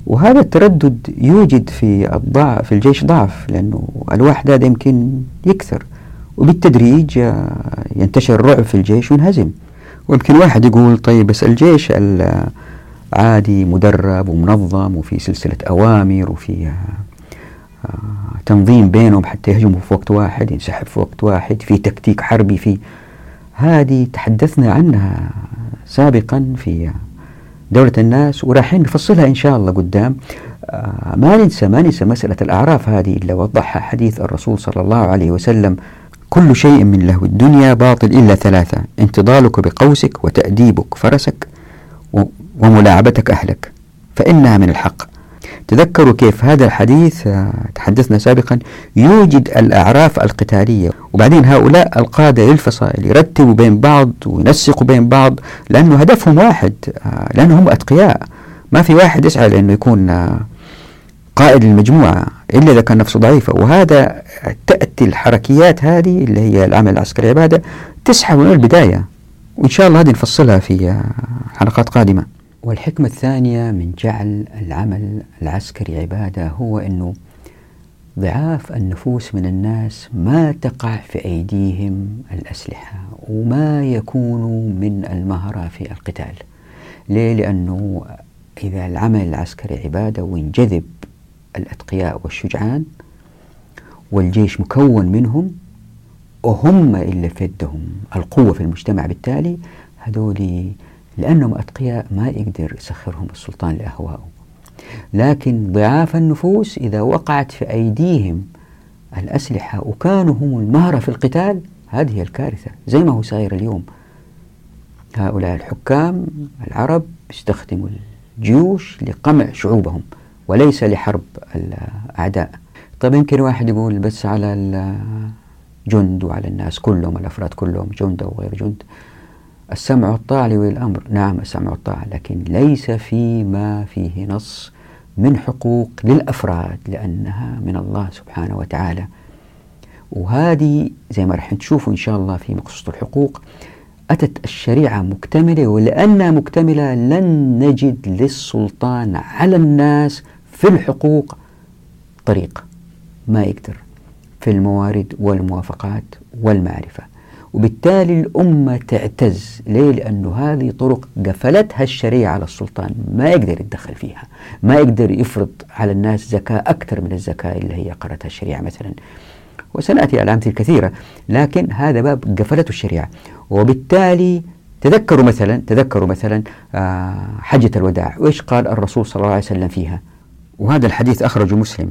وهذا التردد يوجد في الضعف في الجيش ضعف لأنه الواحد هذا يمكن يكثر. وبالتدريج ينتشر الرعب في الجيش وينهزم. ويمكن واحد يقول طيب بس الجيش العادي مدرب ومنظم وفي سلسلة أوامر وفي آه، تنظيم بينهم حتى يهجموا في وقت واحد ينسحب في وقت واحد في تكتيك حربي في هذه تحدثنا عنها سابقا في دولة الناس وراح نفصلها إن شاء الله قدام. آه، ما ننسى ما ننسى مسألة الأعراف هذه اللي وضحها حديث الرسول صلى الله عليه وسلم كل شيء من لهو الدنيا باطل إلا ثلاثة انتظالك بقوسك وتأديبك فرسك وملاعبتك أهلك فإنها من الحق. تذكروا كيف هذا الحديث آه، تحدثنا سابقا يوجد الأعراف القتالية. وبعدين هؤلاء القادة للفصائل يرتبوا بين بعض وينسقوا بين بعض لأنه هدفهم واحد آه، لأنهم أتقياء. ما في واحد يسعى لأنه يكون آه، قائد المجموعة إلا إذا كان نفسه ضعيفة. وهذا تأتي الحركيات هذه اللي هي العمل العسكري عبادة تسحب من البداية. وإن شاء الله هذه نفصلها في حلقات قادمة. والحكمة الثانية من جعل العمل العسكري عبادة هو أنه ضعاف النفوس من الناس ما تقع في أيديهم الأسلحة وما يكونوا من المهرة في القتال ليه؟ لأنه إذا العمل العسكري عبادة وينجذب الأتقياء والشجعان والجيش مكون منهم وهم اللي في يدهم القوة في المجتمع بالتالي هذول لأنهم أتقياء ما يقدر يسخرهم السلطان لأهوائه لكن ضعاف النفوس إذا وقعت في أيديهم الأسلحة وكانوا هم المهرة في القتال هذه الكارثة. زي ما هو صاير اليوم. هؤلاء الحكام العرب يستخدموا الجيوش لقمع شعوبهم وليس لحرب الأعداء. طيب يمكن واحد يقول بس على الجند وعلى الناس كلهم الأفراد كلهم جند أو غير جند. السمع والطاعة لولي الأمر نعم السمع والطاعة لكن ليس فيما فيه نص من حقوق للأفراد لأنها من الله سبحانه وتعالى. وهذه زي ما راح نشوفوا إن شاء الله في مقصود الحقوق أتت الشريعة مكتملة ولأنها مكتملة لن نجد للسلطان على الناس في الحقوق طريق. ما يقدر في الموارد والموافقات والمعرفة. وبالتالي الأمة تعتز. ليه؟ لأنه هذه طرق قفلتها الشريعة على السلطان. ما يقدر يتدخل فيها. ما يقدر يفرض على الناس زكاة أكثر من الزكاة اللي هي قرتها الشريعة مثلا. وسنأتي على أمثلة كثيرة لكن هذا باب قفلته الشريعة. وبالتالي تذكروا مثلا تذكروا مثلا آه، حجة الوداع. وإيش قال الرسول صلى الله عليه وسلم فيها؟ وهذا الحديث أخرجه مسلم.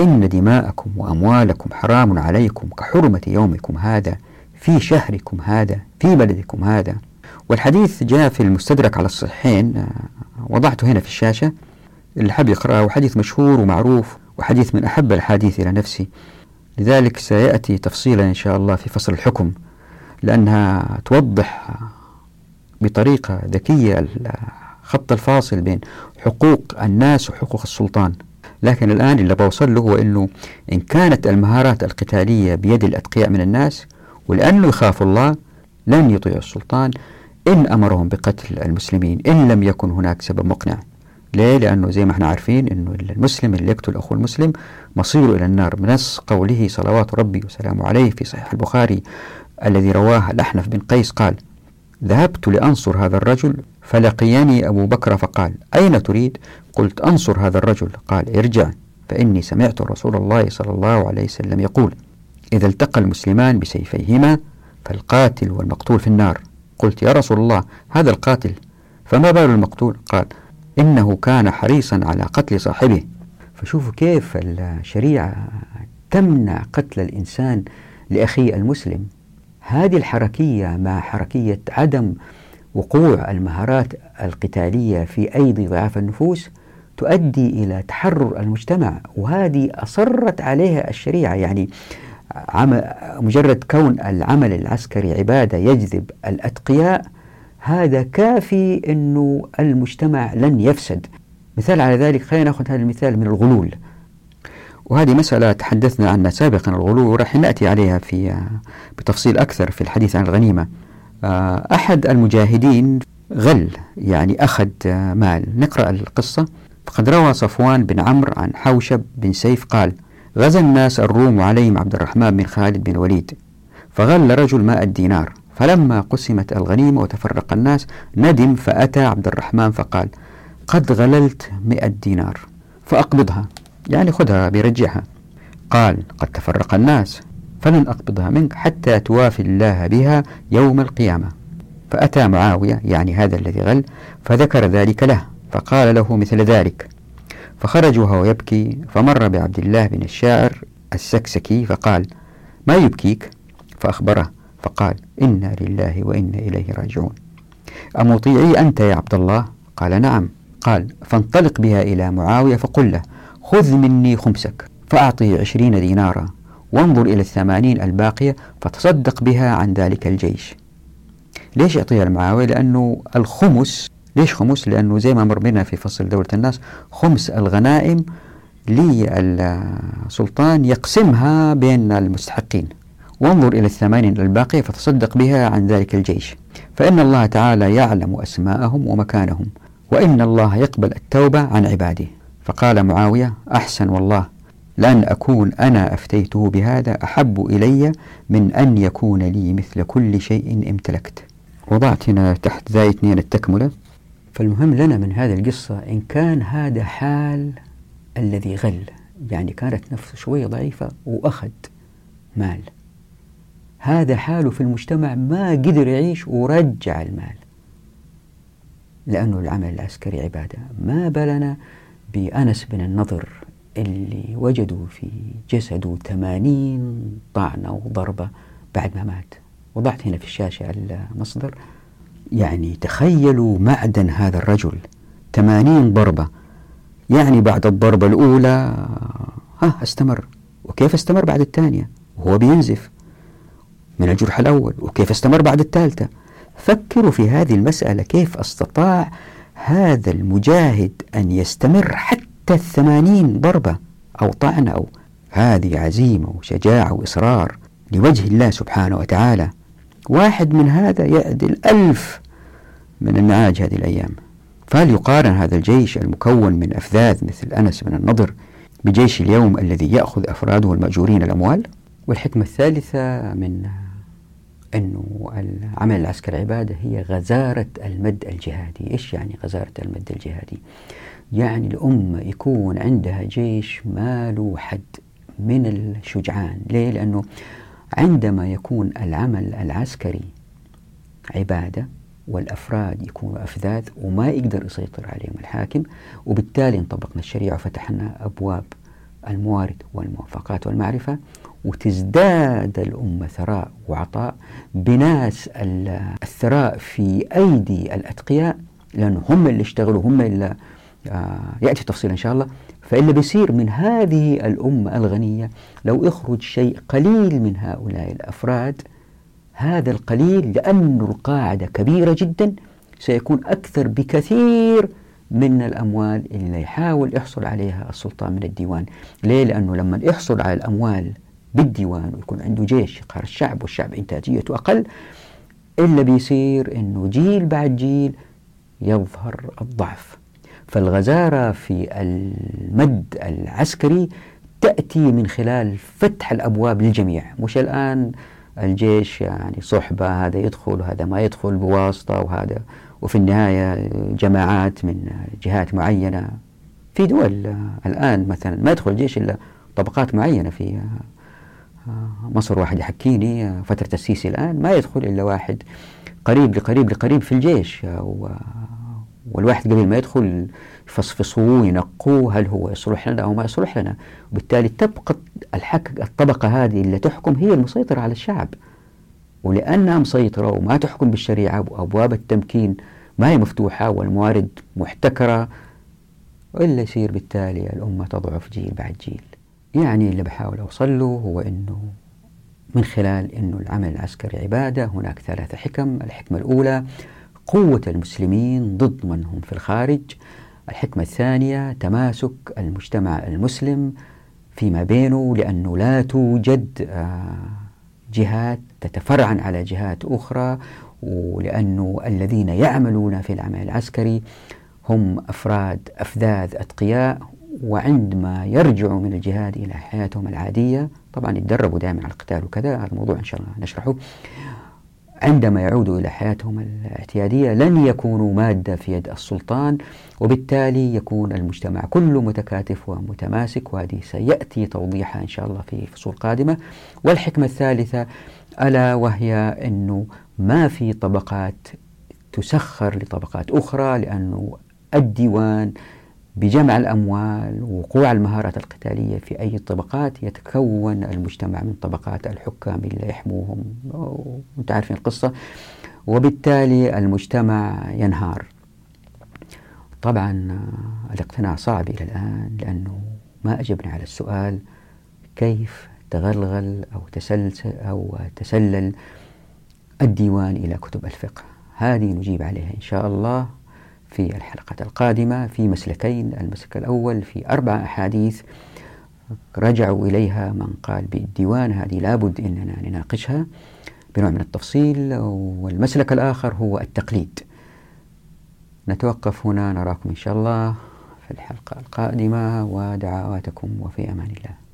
إن دماءكم وأموالكم حرام عليكم كحرمة يومكم هذا. في شهركم هذا في بلدكم هذا. والحديث جاء في المستدرك على الصحيحين آه، وضعته هنا في الشاشة. اللي حاب يقرأه وحديث مشهور ومعروف وحديث من أحب الحديث إلى نفسي. لذلك سيأتي تفصيلا إن شاء الله في فصل الحكم لأنها توضح بطريقة ذكية الخط الفاصل بين حقوق الناس وحقوق السلطان. لكن الآن اللي بوصل له هو أنه إن كانت المهارات القتالية بيد الأتقياء من الناس ولأنه يخاف الله لن يطيع السلطان إن أمرهم بقتل المسلمين إن لم يكن هناك سبب مقنع ليه؟ لأنه زي ما إحنا عارفين أنه المسلم اللي يقتل أخوه المسلم مصيره إلى النار بنص قوله صلوات ربي وسلامه عليه في صحيح البخاري الذي رواه الأحنف بن قيس قال ذهبت لأنصر هذا الرجل فلقيني أبو بكر فقال أين تريد؟ قلت أنصر هذا الرجل قال ارجع فإني سمعت رسول الله صلى الله عليه وسلم يقول إذا التقى المسلمان بسيفيهما فالقاتل والمقتول في النار. قلت يا رسول الله هذا القاتل. فما بال المقتول؟ قال إنه كان حريصا على قتل صاحبه. فشوفوا كيف الشريعة تمنع قتل الإنسان لأخيه المسلم. هذه الحركية مع حركية عدم وقوع المهارات القتالية في أيدي ضعاف النفوس تؤدي إلى تحرر المجتمع وهذه أصرت عليها الشريعة. يعني مجرد كون العمل العسكري عبادة يجذب الأتقياء هذا كافي أنه المجتمع لن يفسد. مثال على ذلك خلينا نأخذ هذا المثال من الغلول. وهذه مسألة تحدثنا عنها سابقا. الغلو وراح نأتي عليها في بتفصيل أكثر في الحديث عن الغنيمة. آه، أحد المجاهدين غل يعني أخذ مال. نقرأ القصة. فقد روى صفوان بن عمرو عن حوشب بن سيف قال غزا الناس الروم عليهم عبد الرحمن بن خالد بن الوليد فغل رجل ماء الدينار فلما قسمت الغنيمة وتفرق الناس ندم فأتى عبد الرحمن فقال قد غللت مئة دينار فأقبضها يعني خذها بيرجعها قال قد تفرق الناس فلن أقبضها منك حتى توافي الله بها يوم القيامة. فأتى معاوية يعني هذا الذي غل فذكر ذلك له فقال له مثل ذلك فخرج وهو يبكي فمر بعبد الله بن الشاعر السكسكي فقال ما يبكيك؟ فأخبره فقال إنا لله وإنا إليه راجعون. أمطيعي أنت يا عبد الله؟ قال نعم. قال فانطلق بها إلى معاوية فقل له خذ مني خمسك فأعطي عشرين دينارا وانظر إلى الثمانين الباقية فتصدق بها عن ذلك الجيش. ليش يعطيها لمعاوية لأنه الخمس ليش خمس؟ لأنه زي ما مر بنا في فصل دولة الناس خمس الغنائم للسلطان يقسمها بين المستحقين. وانظر إلى الثمانين الباقية فتصدق بها عن ذلك الجيش. فإن الله تعالى يعلم أسماءهم ومكانهم وإن الله يقبل التوبة عن عباده. فقال معاوية أحسن والله لأن أكون أنا أفتيته بهذا أحب إلي من أن يكون لي مثل كل شيء امتلكت. وضعت هنا تحت ذا اثنين التكملة. فالمهم لنا من هذه القصة إن كان هذا حال الذي غل يعني كانت نفسه شوية ضعيفة وأخذ مال. هذا حاله في المجتمع ما قدر يعيش ورجع المال. لأنه العمل العسكري عبادة. ما بالنا بأنس بن النضر اللي وجدوا في جسده ثمانين طعنة وضربة بعد ما مات. وضعت هنا في الشاشة المصدر. يعني تخيلوا معدن هذا الرجل ثمانين ضربة. يعني بعد الضربة الأولى ها استمر. وكيف استمر بعد الثانية؟ وهو بينزف من الجرح الأول. وكيف استمر بعد الثالثة؟ فكروا في هذه المسألة كيف أستطاع هذا المجاهد أن يستمر حتى الثمانين ضربة. أو طعنة أو هذه عزيمة وشجاعة وإصرار لوجه الله سبحانه وتعالى. واحد من هذا يعدل ألف من النعاج هذه الأيام. فهل يقارن هذا الجيش المكون من أفذاذ مثل أنس بن النضر بجيش اليوم الذي يأخذ أفراده المأجورين الأموال. والحكمة الثالثة من أنه العمل العسكري عبادة هي غزارة المد الجهادي. إيش يعني غزارة المد الجهادي؟ يعني الأمة يكون عندها جيش ما له حد من الشجعان. ليه؟ لأنه عندما يكون العمل العسكري عبادة والأفراد يكونوا أفذاذ وما يقدر يسيطر عليهم الحاكم وبالتالي انطبقنا الشريعة وفتحنا أبواب الموارد والموافقات والمعرفة وتزداد الأمة ثراء وعطاء بناس الثراء في أيدي الأتقياء لأنه هم اللي اشتغلوا هم اللي آه، يأتي تفصيل إن شاء الله. فإلا بيصير من هذه الأمة الغنية لو يخرج شيء قليل من هؤلاء الأفراد هذا القليل لأن القاعدة كبيرة جدا سيكون أكثر بكثير من الأموال اللي يحاول يحصل عليها السلطان من الديوان ليه؟ لأنه لما يحصل على الأموال بالديوان ويكون عنده جيش يقهر الشعب والشعب إنتاجيته أقل إلا بيصير أنه جيل بعد جيل يظهر الضعف فالغزارة في المد العسكري تأتي من خلال فتح الأبواب للجميع. مش الآن الجيش يعني صحبة هذا يدخل وهذا ما يدخل بواسطة وهذا وفي النهاية جماعات من جهات معينة في دول الآن مثلا ما يدخل الجيش إلا طبقات معينة في مصر. واحد يحكيني فترة السيسي الآن ما يدخل إلا واحد قريب لقريب لقريب في الجيش والواحد قبل ما يدخل يفصفصوه ينقوه هل هو يصلح لنا أو ما يصلح لنا. وبالتالي تبقى الحك الطبقة هذه اللي تحكم هي المسيطرة على الشعب. ولأنها مسيطرة وما تحكم بالشريعة وأبواب التمكين ما هي مفتوحة والموارد محتكرة وإلا يصير بالتالي الأمة تضعف جيل بعد جيل. يعني اللي بحاول أوصل له هو أنه من خلال أنه العمل العسكري عبادة هناك ثلاثة حكم. الحكمة الأولى قوة المسلمين ضد من هم في الخارج. الحكمة الثانية تماسك المجتمع المسلم فيما بينه لأنه لا توجد آه، جهات تتفرعن على جهات أخرى ولأنه الذين يعملون في العمل العسكري هم أفراد أفذاذ أتقياء وعندما يرجعوا من الجهاد إلى حياتهم العادية طبعا يتدربوا دائما على القتال وكذا هذا الموضوع إن شاء الله نشرحه. عندما يعودوا إلى حياتهم الاعتيادية لن يكونوا مادة في يد السلطان وبالتالي يكون المجتمع كله متكاتف ومتماسك وهذه سيأتي توضيحها إن شاء الله في فصول قادمة. والحكمة الثالثة ألا وهي أنه ما في طبقات تسخر لطبقات أخرى لأنه الديوان بجمع الأموال ووقوع المهارات القتالية في أي طبقات يتكون المجتمع من طبقات الحكام اللي يحموهم. وانت عارفين القصة. وبالتالي المجتمع ينهار. طبعا الاقتناع صعب إلى الآن لأنه ما أجبنا على السؤال كيف تغلغل أو تسلسل أو تسلل الديوان إلى كتب الفقه. هذه نجيب عليها إن شاء الله. في الحلقة القادمة في مسلكين المسلك الأول في أربع أحاديث رجعوا إليها من قال بالديوان هذه لابد أننا نناقشها بنوع من التفصيل. والمسلك الآخر هو التقليد. نتوقف هنا نراكم إن شاء الله في الحلقة القادمة ودعواتكم وفي أمان الله.